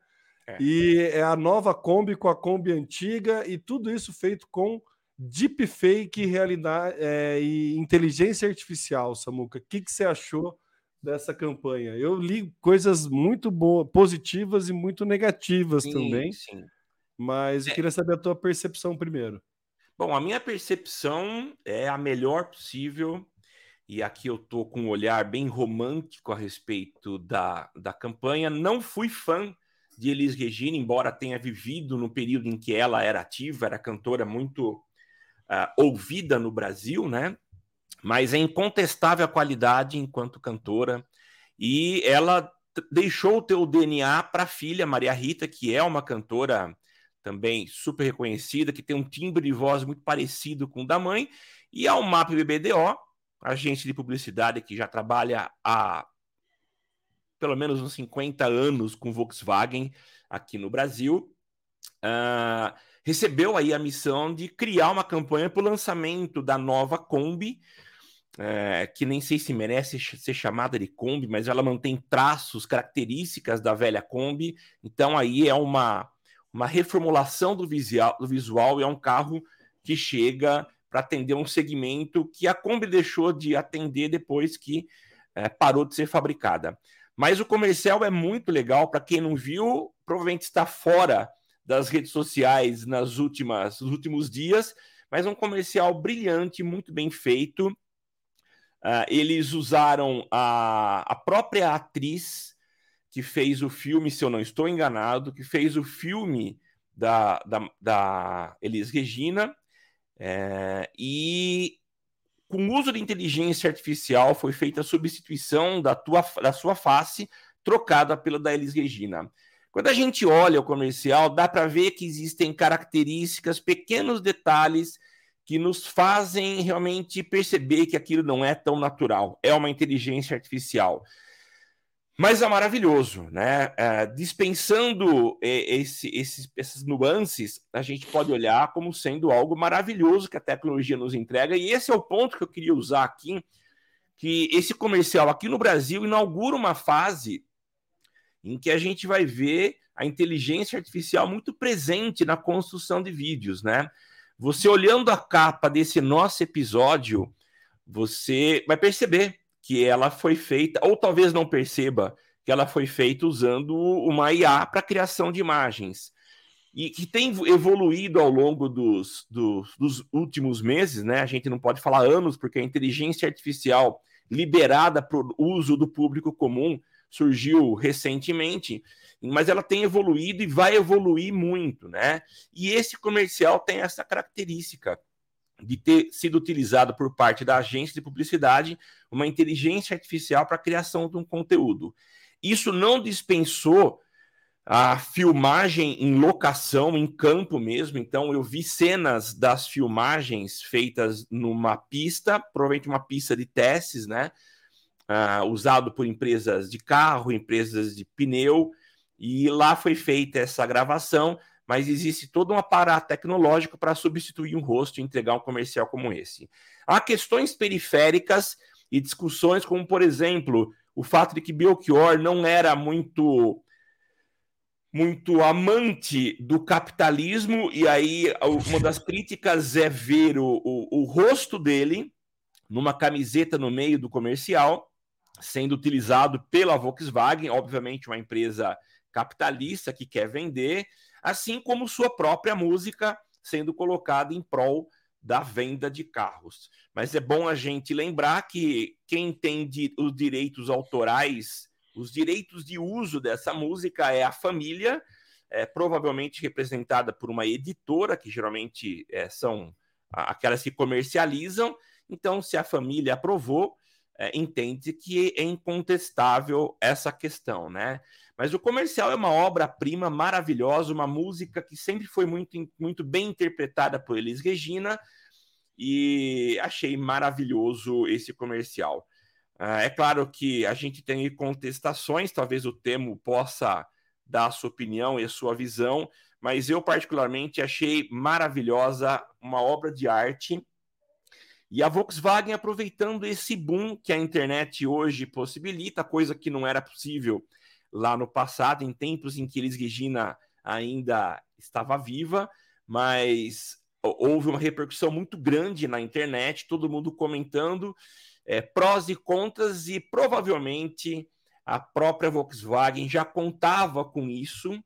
é. e é a nova Kombi com a Kombi antiga, e tudo isso feito com deepfake realidade, é, e inteligência artificial, Samuca. O que, que você achou dessa campanha? Eu li coisas muito boas, positivas e muito negativas sim, também. Sim. Mas eu é. queria saber a tua percepção primeiro. Bom, a minha percepção é a melhor possível, e aqui eu tô com um olhar bem romântico a respeito da, da campanha. Não fui fã de Elis Regina, embora tenha vivido no período em que ela era ativa, era cantora muito uh, ouvida no Brasil, né? Mas é incontestável a qualidade enquanto cantora e ela deixou o teu DNA para a filha Maria Rita, que é uma cantora também super reconhecida, que tem um timbre de voz muito parecido com o da mãe, e ao MAP BBDO, agência de publicidade que já trabalha há pelo menos uns 50 anos com Volkswagen aqui no Brasil. Uh, recebeu aí a missão de criar uma campanha para o lançamento da nova Kombi, é, que nem sei se merece ser chamada de Kombi, mas ela mantém traços, características da velha Kombi. Então aí é uma, uma reformulação do visual, do visual e é um carro que chega para atender um segmento que a Kombi deixou de atender depois que é, parou de ser fabricada. Mas o comercial é muito legal. Para quem não viu, provavelmente está fora das redes sociais nas últimas, nos últimos dias, mas é um comercial brilhante, muito bem feito. Uh, eles usaram a, a própria atriz que fez o filme, se eu não estou enganado, que fez o filme da, da, da Elis Regina, é, e com o uso de inteligência artificial foi feita a substituição da, tua, da sua face trocada pela da Elis Regina. Quando a gente olha o comercial, dá para ver que existem características, pequenos detalhes que nos fazem realmente perceber que aquilo não é tão natural, é uma inteligência artificial. Mas é maravilhoso, né? É, dispensando esse, esses, essas nuances, a gente pode olhar como sendo algo maravilhoso que a tecnologia nos entrega, e esse é o ponto que eu queria usar aqui, que esse comercial aqui no Brasil inaugura uma fase em que a gente vai ver a inteligência artificial muito presente na construção de vídeos, né? Você olhando a capa desse nosso episódio, você vai perceber que ela foi feita, ou talvez não perceba, que ela foi feita usando uma IA para criação de imagens. E que tem evoluído ao longo dos, dos, dos últimos meses, né? A gente não pode falar anos, porque a inteligência artificial liberada para o uso do público comum surgiu recentemente, mas ela tem evoluído e vai evoluir muito, né? E esse comercial tem essa característica de ter sido utilizado por parte da agência de publicidade uma inteligência artificial para a criação de um conteúdo. Isso não dispensou a filmagem em locação, em campo mesmo. Então, eu vi cenas das filmagens feitas numa pista, provavelmente uma pista de testes, né? uh, usado por empresas de carro, empresas de pneu, e lá foi feita essa gravação, mas existe todo um aparato tecnológico para substituir um rosto e entregar um comercial como esse. Há questões periféricas e discussões, como, por exemplo, o fato de que Belchior não era muito muito amante do capitalismo, e aí uma das críticas é ver o, o, o rosto dele numa camiseta no meio do comercial, sendo utilizado pela Volkswagen, obviamente uma empresa capitalista que quer vender, assim como sua própria música sendo colocada em prol da venda de carros. Mas é bom a gente lembrar que quem tem os direitos autorais, os direitos de uso dessa música é a família, é, provavelmente representada por uma editora, que geralmente é, são aquelas que comercializam. Então, se a família aprovou, é, entende que é incontestável essa questão, né? Mas o comercial é uma obra-prima maravilhosa, uma música que sempre foi muito, muito bem interpretada por Elis Regina, e achei maravilhoso esse comercial. Ah, é claro que a gente tem contestações, talvez o Temo possa dar a sua opinião e a sua visão, mas eu particularmente achei maravilhosa uma obra de arte. E a Volkswagen aproveitando esse boom que a internet hoje possibilita, coisa que não era possível lá no passado, em tempos em que Elis Regina ainda estava viva, mas houve uma repercussão muito grande na internet, todo mundo comentando é, prós e contras, e provavelmente a própria Volkswagen já contava com isso,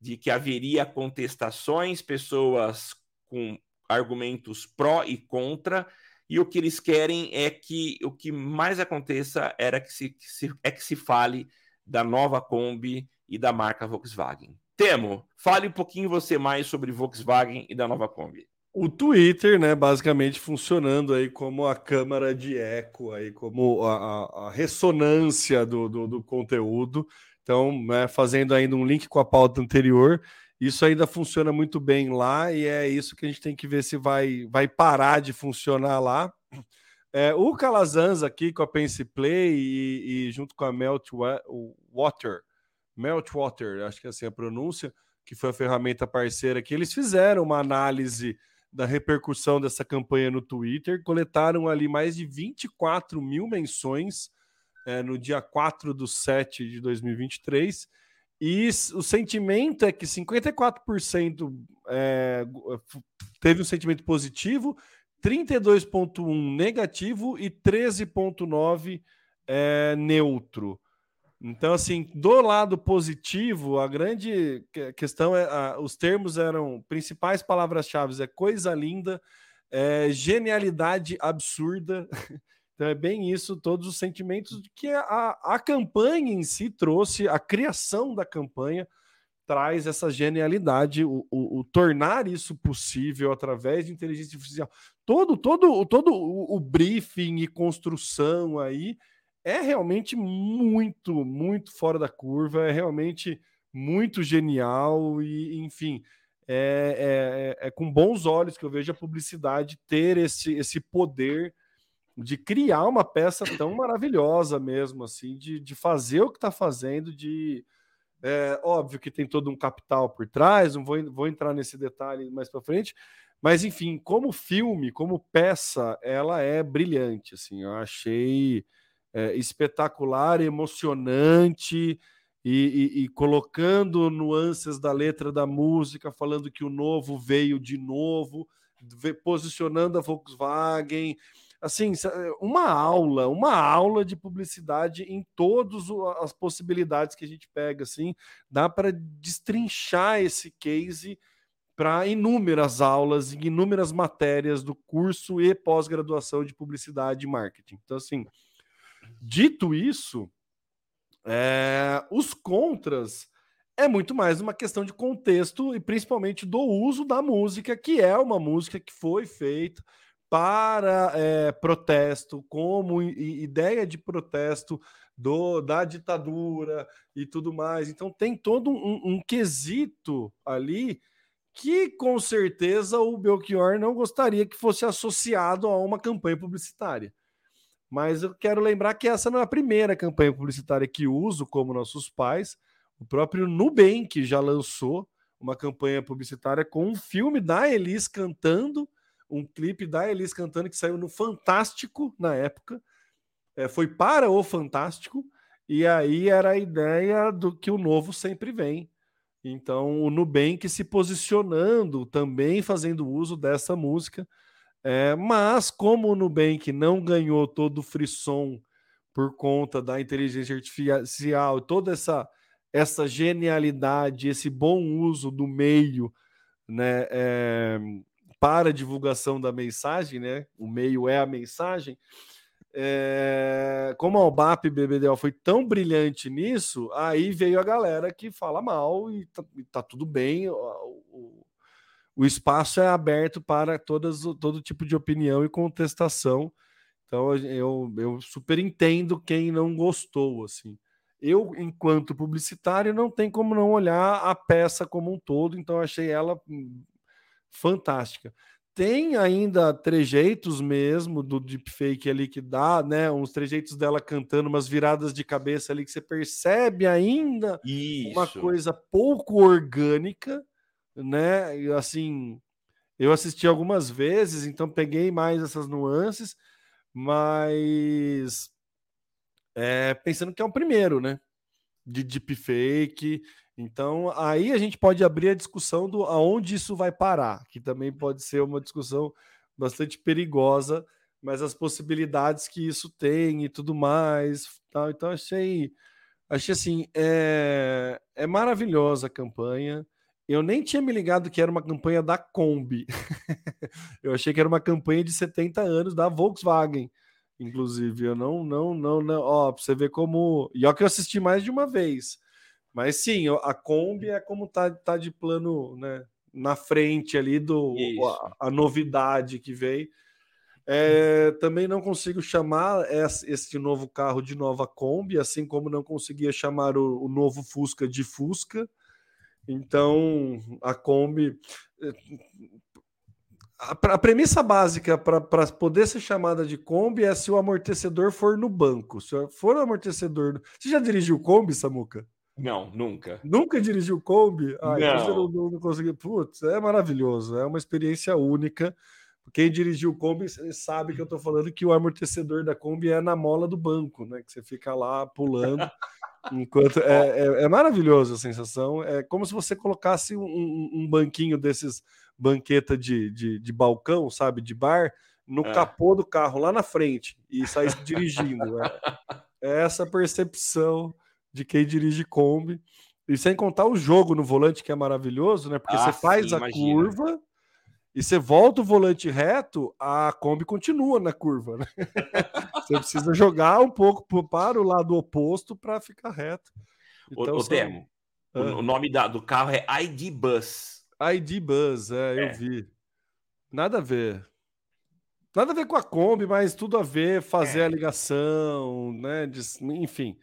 de que haveria contestações, pessoas com argumentos pró e contra, e o que eles querem é que o que mais aconteça era que se, que se é que se fale da nova Kombi e da marca Volkswagen. Temo, fale um pouquinho você mais sobre Volkswagen e da nova Kombi. O Twitter, né, basicamente funcionando aí como a câmara de eco, aí como a, a ressonância do, do, do, conteúdo. Então, né, fazendo ainda um link com a pauta anterior, isso ainda funciona muito bem lá e é isso que a gente tem que ver se vai, vai parar de funcionar lá. É, o Calazans aqui com a Pense Play e, e junto com a Melt Water, Meltwater, acho que é assim a pronúncia, que foi a ferramenta parceira que eles fizeram uma análise da repercussão dessa campanha no Twitter, coletaram ali mais de 24 mil menções é, no dia 4 do 7 de 2023, e o sentimento é que 54% é, teve um sentimento positivo, 32,1% negativo e 13,9% é, neutro. Então, assim, do lado positivo, a grande questão é a, os termos eram principais palavras-chave é coisa linda, é, genialidade absurda. Então é bem isso, todos os sentimentos que a, a campanha em si trouxe, a criação da campanha traz essa genialidade, o, o, o tornar isso possível através de inteligência artificial. Todo, todo, todo o, o briefing e construção aí é realmente muito, muito fora da curva, é realmente muito genial e, enfim, é, é, é, com bons olhos que eu vejo a publicidade ter esse, esse poder de criar uma peça tão maravilhosa mesmo, assim, de, de fazer o que está fazendo, de é, óbvio que tem todo um capital por trás, não vou, vou entrar nesse detalhe mais para frente, mas enfim, como filme, como peça, ela é brilhante, assim, eu achei é, espetacular, emocionante e, e, e, colocando nuances da letra da música, falando que o novo veio de novo, posicionando a Volkswagen. Assim, uma aula, uma aula de publicidade em todas as possibilidades que a gente pega, assim, dá para destrinchar esse case para inúmeras aulas e inúmeras matérias do curso e pós-graduação de publicidade e marketing. Então, assim, Dito isso, é, os contras é muito mais uma questão de contexto e principalmente do uso da música, que é uma música que foi feita para é, protesto, como ideia de protesto do, da ditadura e tudo mais. Então tem todo um, um quesito ali que com certeza o Belchior não gostaria que fosse associado a uma campanha publicitária. Mas eu quero lembrar que essa não é a primeira campanha publicitária que uso como nossos pais. O próprio Nubank já lançou uma campanha publicitária com um filme da Elis cantando, um clipe da Elis cantando que saiu no Fantástico na época. É, foi para o Fantástico, e aí era a ideia do que o novo sempre vem. Então, o Nubank se posicionando também fazendo uso dessa música é, mas, como o Nubank não ganhou todo o frisson por conta da inteligência artificial, toda essa, essa genialidade, esse bom uso do meio né, é, para divulgação da mensagem, né, o meio é a mensagem. É, como a OBAP BBDO foi tão brilhante nisso, aí veio a galera que fala mal e tá, e tá tudo bem. O, o, espaço é aberto para todas, todo tipo de opinião e contestação. Então eu, eu super entendo quem não gostou, assim. Eu, enquanto publicitário, não tem como não olhar a peça como um todo, então achei ela hum, fantástica. Tem ainda trejeitos mesmo do deepfake ali que dá, né? Uns trejeitos dela cantando, umas viradas de cabeça ali que você percebe ainda Isso. uma coisa pouco orgânica, né? E assim, eu assisti algumas vezes, então peguei mais essas nuances, mas é, pensando que é o primeiro, né? De deepfake. Então, aí a gente pode abrir a discussão do aonde isso vai parar, que também pode ser uma discussão bastante perigosa, mas as possibilidades que isso tem e tudo mais. Tá? Então, achei, achei assim, é, é maravilhosa a campanha. Eu nem tinha me ligado que era uma campanha da Kombi. eu achei que era uma campanha de 70 anos da Volkswagen. Inclusive, eu não, não, não, não. Ó, pra você ver como. E ó, que eu assisti mais de uma vez. Mas sim, a Kombi é como tá, tá de plano, né? Na frente ali do a, a, novidade que veio. É, também não consigo chamar esse novo carro de nova Kombi, assim como não conseguia chamar o, o novo Fusca de Fusca. Então, a Kombi. A, a premissa básica para poder ser chamada de Kombi é se o amortecedor for no banco. Se for o amortecedor. Você já dirigiu Kombi, Samuca? Não, nunca. Nunca dirigiu Kombi? Ah, não. Então você não, não conseguiu. Putz, é maravilhoso. É uma experiência única. Quem dirigiu Kombi sabe que eu estou falando que o amortecedor da Kombi é na mola do banco, né? Que você fica lá pulando. Enquanto é, é, é, maravilhoso a sensação. É como se você colocasse um, um banquinho desses banqueta de, de, de, balcão, sabe, de bar, no é. capô do carro lá na frente e saísse dirigindo. É, é essa percepção de quem dirige Kombi. E sem contar o jogo no volante, que é maravilhoso, né? Porque ah, você faz sim, a imagina. curva e você volta o volante reto, a Kombi continua na curva, né? você precisa jogar um pouco para o lado oposto para ficar reto. Então, o, o Temo, o nome da, do carro é ID Bus. ID Bus, é, é, eu vi. Nada a ver. Nada a ver com a Kombi, mas tudo a ver, fazer é. a ligação, né? De, enfim.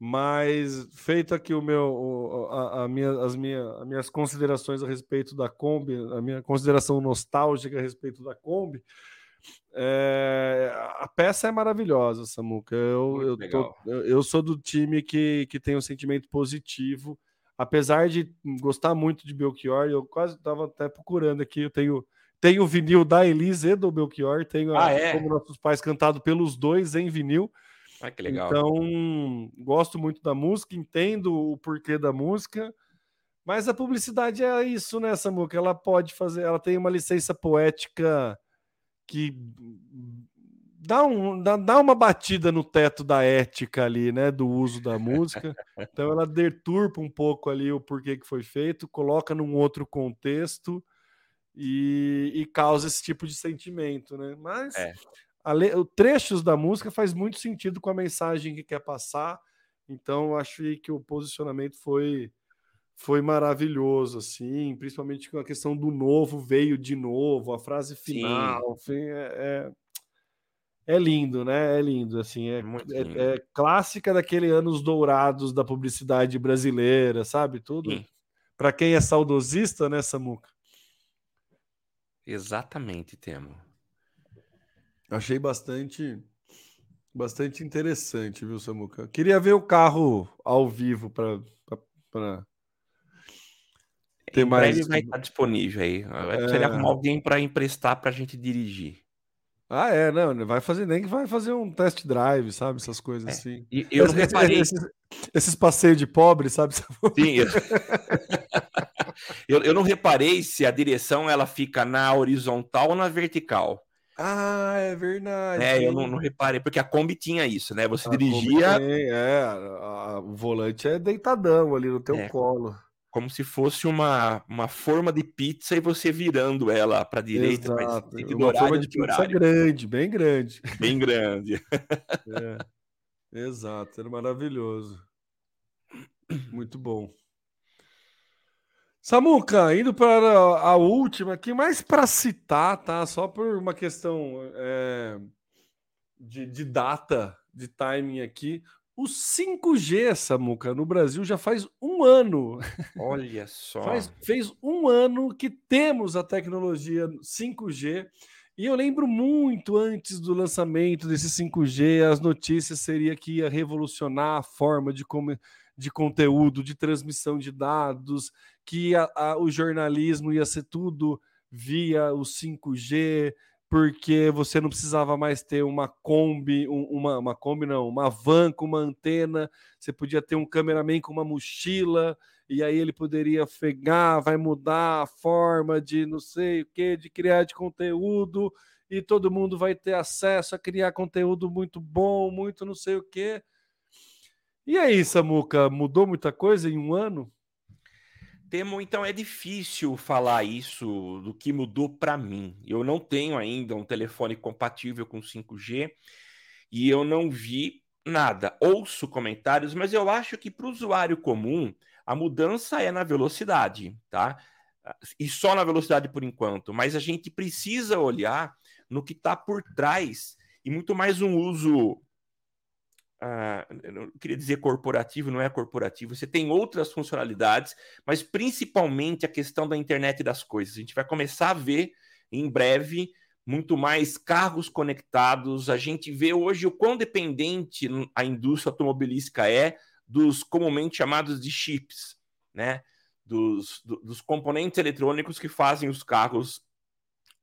Mas feito aqui o meu, a, a minha, as, minha, as minhas considerações a respeito da Kombi, a minha consideração nostálgica a respeito da Kombi, é, a peça é maravilhosa, Samuca. Eu, eu, tô, eu, sou do time que, que tem um sentimento positivo, apesar de gostar muito de Belchior. Eu quase estava até procurando aqui. Eu tenho, tenho o vinil da Elise e do Belchior, tenho ah, a, é? como nossos pais cantado pelos dois em vinil. Ah, que legal. Então, gosto muito da música, entendo o porquê da música, mas a publicidade é isso, né, Samuca? Ela pode fazer, ela tem uma licença poética que dá, um, dá, dá uma batida no teto da ética ali, né, do uso da música. Então, ela deturpa um pouco ali o porquê que foi feito, coloca num outro contexto. E, e, causa esse tipo de sentimento, né? Mas é le... trechos da música faz muito sentido com a mensagem que quer passar. Então, acho que o posicionamento foi foi maravilhoso, assim, principalmente com a questão do novo veio de novo, a frase final, enfim, é, é, é, lindo, né? É lindo, assim, é, é, é, clássica daquele anos dourados da publicidade brasileira, sabe? Tudo. Para quem é saudosista, né, Samuca? Exatamente, Temo. Achei bastante bastante interessante, viu, Samuca? Queria ver o carro ao vivo para ter em mais. Breve vai estar disponível aí. Vai é... arrumar alguém para emprestar para a gente dirigir. Ah, é, não, vai fazer nem que vai fazer um test drive, sabe? Essas coisas é. assim. E eu esses, reparei... esses, esses, passeios de pobre, sabe? Sim. Eu... eu, eu não reparei se a direção ela fica na horizontal ou na vertical. Ah, é verdade. É, eu não, não, reparei, porque a Kombi tinha isso, né? Você a dirigia. Tem, é, a, a, o volante é deitadão ali no teu é, colo. Como se fosse uma, uma forma de pizza e você virando ela para direita. Exato. Mas, uma forma de pizza horário. grande, bem grande. Bem grande. é. Exato, era maravilhoso. Muito bom. Samuca, indo para a última aqui, mais para citar, tá? Só por uma questão é, de, de, data, de timing aqui. O 5G, Samuca, no Brasil já faz um ano. Olha só. Faz, fez um ano que temos a tecnologia 5G. E eu lembro muito antes do lançamento desse 5G, as notícias seria que ia revolucionar a forma de, como, de conteúdo, de transmissão de dados, que a, a, o jornalismo ia ser tudo via o 5G, porque você não precisava mais ter uma Kombi, uma, uma Kombi não, uma van com uma antena, você podia ter um cameraman com uma mochila, e aí ele poderia pegar, vai mudar a forma de não sei o que, de criar de conteúdo, e todo mundo vai ter acesso a criar conteúdo muito bom, muito não sei o que. E aí, Samuca, mudou muita coisa em um ano? Temo, então é difícil falar isso do que mudou para mim. Eu não tenho ainda um telefone compatível com 5G e eu não vi nada. Ouço comentários, mas eu acho que para o usuário comum a mudança é na velocidade, tá? E só na velocidade por enquanto. Mas a gente precisa olhar no que está por trás e muito mais um uso Uh, eu queria dizer corporativo, não é corporativo, você tem outras funcionalidades, mas principalmente a questão da internet das coisas. A gente vai começar a ver em breve muito mais carros conectados. A gente vê hoje o quão dependente a indústria automobilística é dos comumente chamados de chips, né? Dos, do, dos componentes eletrônicos que fazem os carros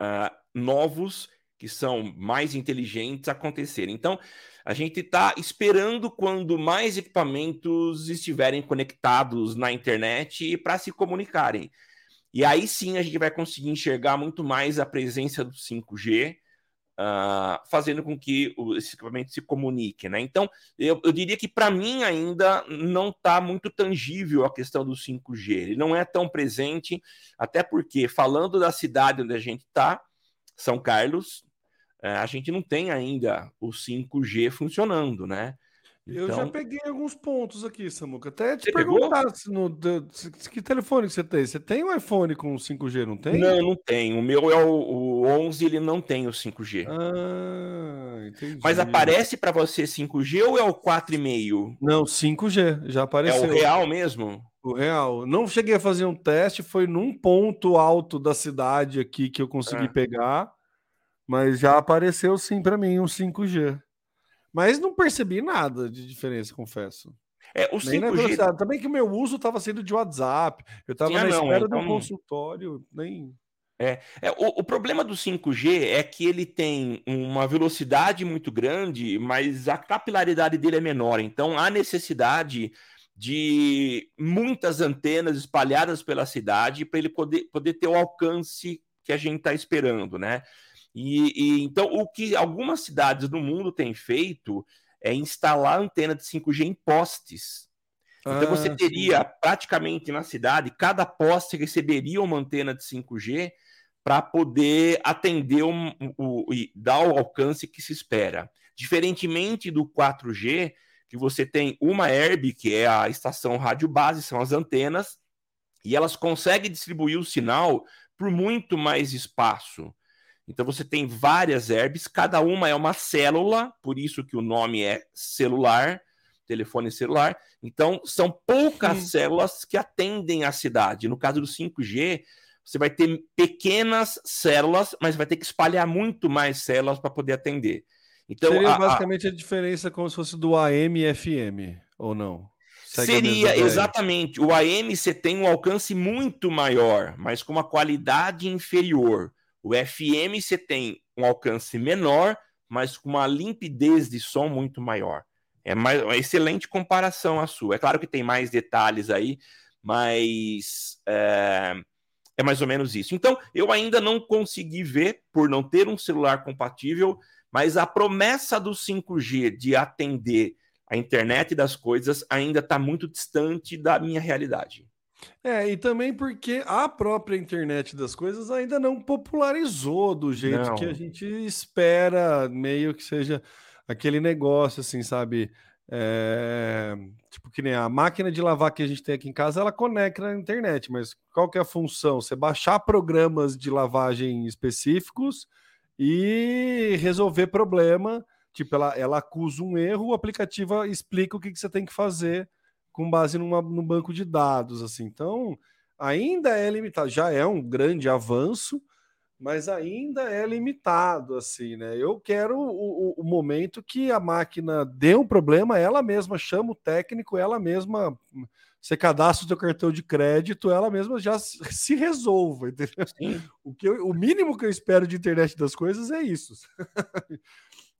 uh, novos, que são mais inteligentes, acontecerem. Então, a gente está esperando quando mais equipamentos estiverem conectados na internet para se comunicarem. E aí sim a gente vai conseguir enxergar muito mais a presença do 5G, uh, ah, fazendo com que esse equipamento se comunique. Né? Então, eu, eu diria que para mim ainda não está muito tangível a questão do 5G. Ele não é tão presente, até porque, falando da cidade onde a gente está, São Carlos, a gente não tem ainda o 5G funcionando, né? Então... Eu já então peguei alguns pontos aqui, Samuca. Até te perguntar se no, se, que telefone que você tem. Você tem um iPhone com 5G, não tem? Não, não tem. O meu é o, o 11, ele não tem o 5G. Ah, entendi. Mas aparece para você 5G ou é o 4,5? Não, 5G, já apareceu. É o real mesmo? O real. Não cheguei a fazer um teste, foi num ponto alto da cidade aqui que eu consegui ah. pegar. Mas já apareceu sim para mim um 5G. Mas não percebi nada de diferença, confesso. É, o 5G... Também que o meu uso estava sendo de WhatsApp. Eu estava na não, espera então... do consultório, nem. É, é o, o, problema do 5G é que ele tem uma velocidade muito grande, mas a capilaridade dele é menor. Então há necessidade de muitas antenas espalhadas pela cidade para ele poder, poder ter o alcance que a gente está esperando, né? E, e, então, o que algumas cidades do mundo têm feito é instalar antena de 5G em postes. Então, ah, você teria sim. praticamente na cidade, cada poste receberia uma antena de 5G para poder atender um, o, e dar o alcance que se espera. Diferentemente do 4G, que você tem uma herb, que é a estação rádio base, são as antenas, e elas conseguem distribuir o sinal por muito mais espaço. Então você tem várias herbes, cada uma é uma célula, por isso que o nome é celular, telefone celular. Então são poucas Sim. células que atendem a cidade. No caso do 5G, você vai ter pequenas células, mas vai ter que espalhar muito mais células para poder atender. Então, Seria a, basicamente a... a diferença como se fosse do AM e FM, ou não? Segue Seria, exatamente. O AM você tem um alcance muito maior, mas com uma qualidade inferior. O FM você tem um alcance menor, mas com uma limpidez de som muito maior. É mais, uma excelente comparação a sua. É claro que tem mais detalhes aí, mas é, é mais ou menos isso. Então, eu ainda não consegui ver, por não ter um celular compatível, mas a promessa do 5G de atender a internet das coisas ainda está muito distante da minha realidade. É, e também porque a própria internet das coisas ainda não popularizou do jeito não. que a gente espera, meio que seja aquele negócio, assim, sabe? É, tipo, que nem a máquina de lavar que a gente tem aqui em casa, ela conecta na internet, mas qual que é a função? Você baixar programas de lavagem específicos e resolver problema tipo, ela, ela acusa um erro, o aplicativo explica o que, que você tem que fazer com base numa, num banco de dados, assim. Então, ainda é limitado, já é um grande avanço, mas ainda é limitado, assim, né? Eu quero o, o, o, momento que a máquina dê um problema, ela mesma chama o técnico, ela mesma você cadastra o seu cartão de crédito, ela mesma já se resolva, entendeu? O, que eu, o mínimo que eu espero de internet das coisas é isso.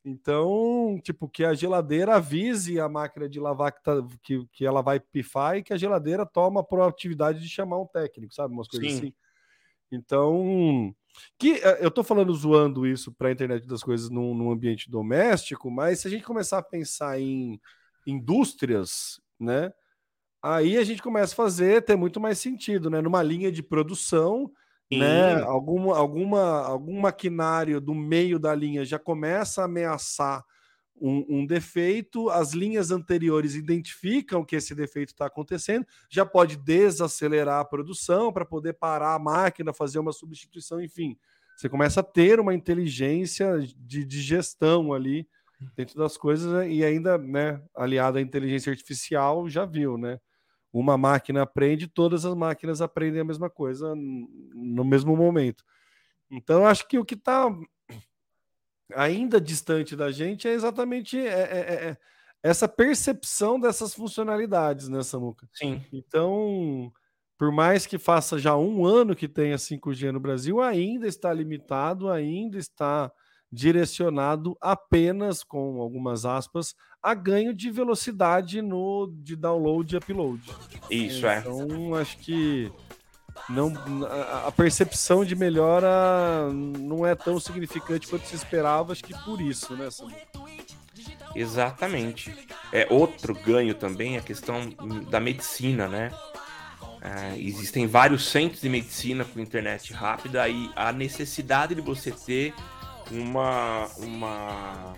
Então, tipo, que a geladeira avise a máquina de lavar que, tá, que, que ela vai pifar e que a geladeira toma a proatividade de chamar um técnico, sabe? Umas coisas Sim. assim. Então, que eh, eu estou falando zoando isso para a internet das coisas num, num, ambiente doméstico, mas se a gente começar a pensar em indústrias, né? Aí a gente começa a fazer ter muito mais sentido, né? Numa linha de produção, Né? Alguma, alguma, algum maquinário do meio da linha já começa a ameaçar um, um, defeito, as linhas anteriores identificam que esse defeito está acontecendo, já pode desacelerar a produção para poder parar a máquina, fazer uma substituição, enfim. Você começa a ter uma inteligência de, de gestão ali dentro das coisas né, e ainda, né, aliada à inteligência artificial, já viu, né? Uma máquina aprende, todas as máquinas aprendem a mesma coisa no mesmo momento. Então, acho que o que está ainda distante da gente é exatamente é, é, é, essa percepção dessas funcionalidades, né, Samuca? Sim. Então, por mais que faça já um ano que tenha 5G no Brasil, ainda está limitado, ainda está direcionado apenas, com algumas aspas, a ganho de velocidade no de download e upload. Isso é. Então, acho que não a percepção de melhora não é tão significante quanto se esperava, acho que por isso, né? Exatamente. É outro ganho também a questão da medicina, né? É, existem vários centros de medicina com internet rápida e a necessidade de você ter uma uma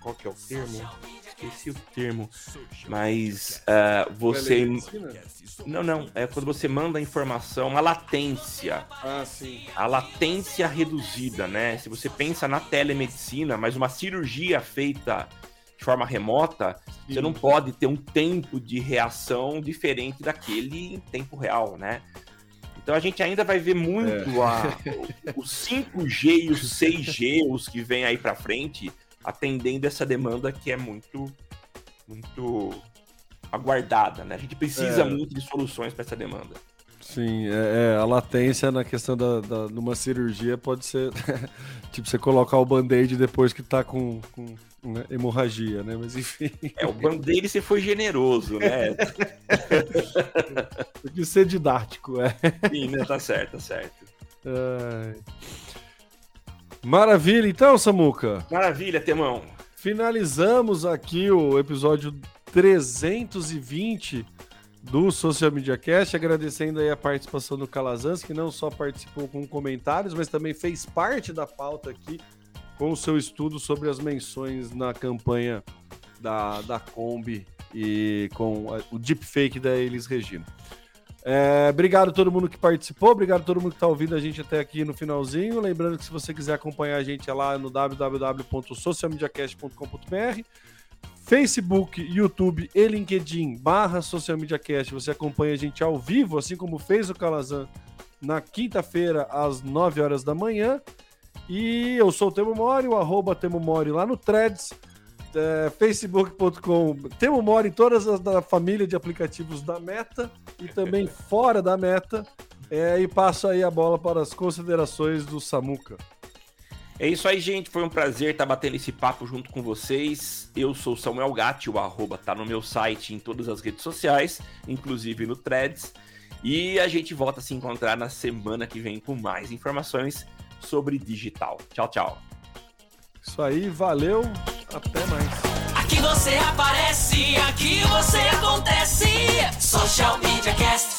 qual que é o termo? esqueci o termo, mas uh, você. Não, não. É quando você manda a informação, a latência. Ah, sim. A latência reduzida, né? Se você pensa na telemedicina, mas uma cirurgia feita de forma remota, sim. você não pode ter um tempo de reação diferente daquele em tempo real, né? Então a gente ainda vai ver muito é. a, o 5G e o 6G, os que vêm aí para frente, atendendo essa demanda que é muito, muito aguardada, né? A gente precisa é. muito de soluções para essa demanda. Sim, é, é, a latência na questão da, da numa cirurgia pode ser tipo você colocar o band-aid depois que tá com, com né, hemorragia, né? Mas enfim. É, o band-aid se foi generoso, né? Tem que ser didático, é. Sim, né? Tá certo, tá certo. Maravilha, então, Samuca. Maravilha, Temão. Finalizamos aqui o episódio 320 do Social Media Cast, agradecendo aí a participação do Calazans, que não só participou com comentários, mas também fez parte da pauta aqui com o seu estudo sobre as menções na campanha da, da Kombi e com o deepfake da Elis Regina. É, obrigado a todo mundo que participou, obrigado a todo mundo que está ouvindo a gente até aqui no finalzinho. Lembrando que se você quiser acompanhar a gente é lá no www.socialmediacast.com.br, Facebook, YouTube e LinkedIn barra Social Media Cast. Você acompanha a gente ao vivo, assim como fez o Calazan na quinta-feira às 9 horas da manhã. E eu sou o Temo Mori, o arroba Temo Mori lá no Threads é, facebook.com. Temo Mora em todas as da família de aplicativos da Meta e também fora da Meta. É, e passo aí a bola para as considerações do Samuca. É isso aí, gente. Foi um prazer estar batendo esse papo junto com vocês. Eu sou Samuel Gatti, o arroba tá no meu site em todas as redes sociais, inclusive no Threads. E a gente volta a se encontrar na semana que vem com mais informações sobre digital. Tchau, tchau. Isso aí, valeu, até mais. Aqui você aparece, aqui você acontece. Social Media Cast.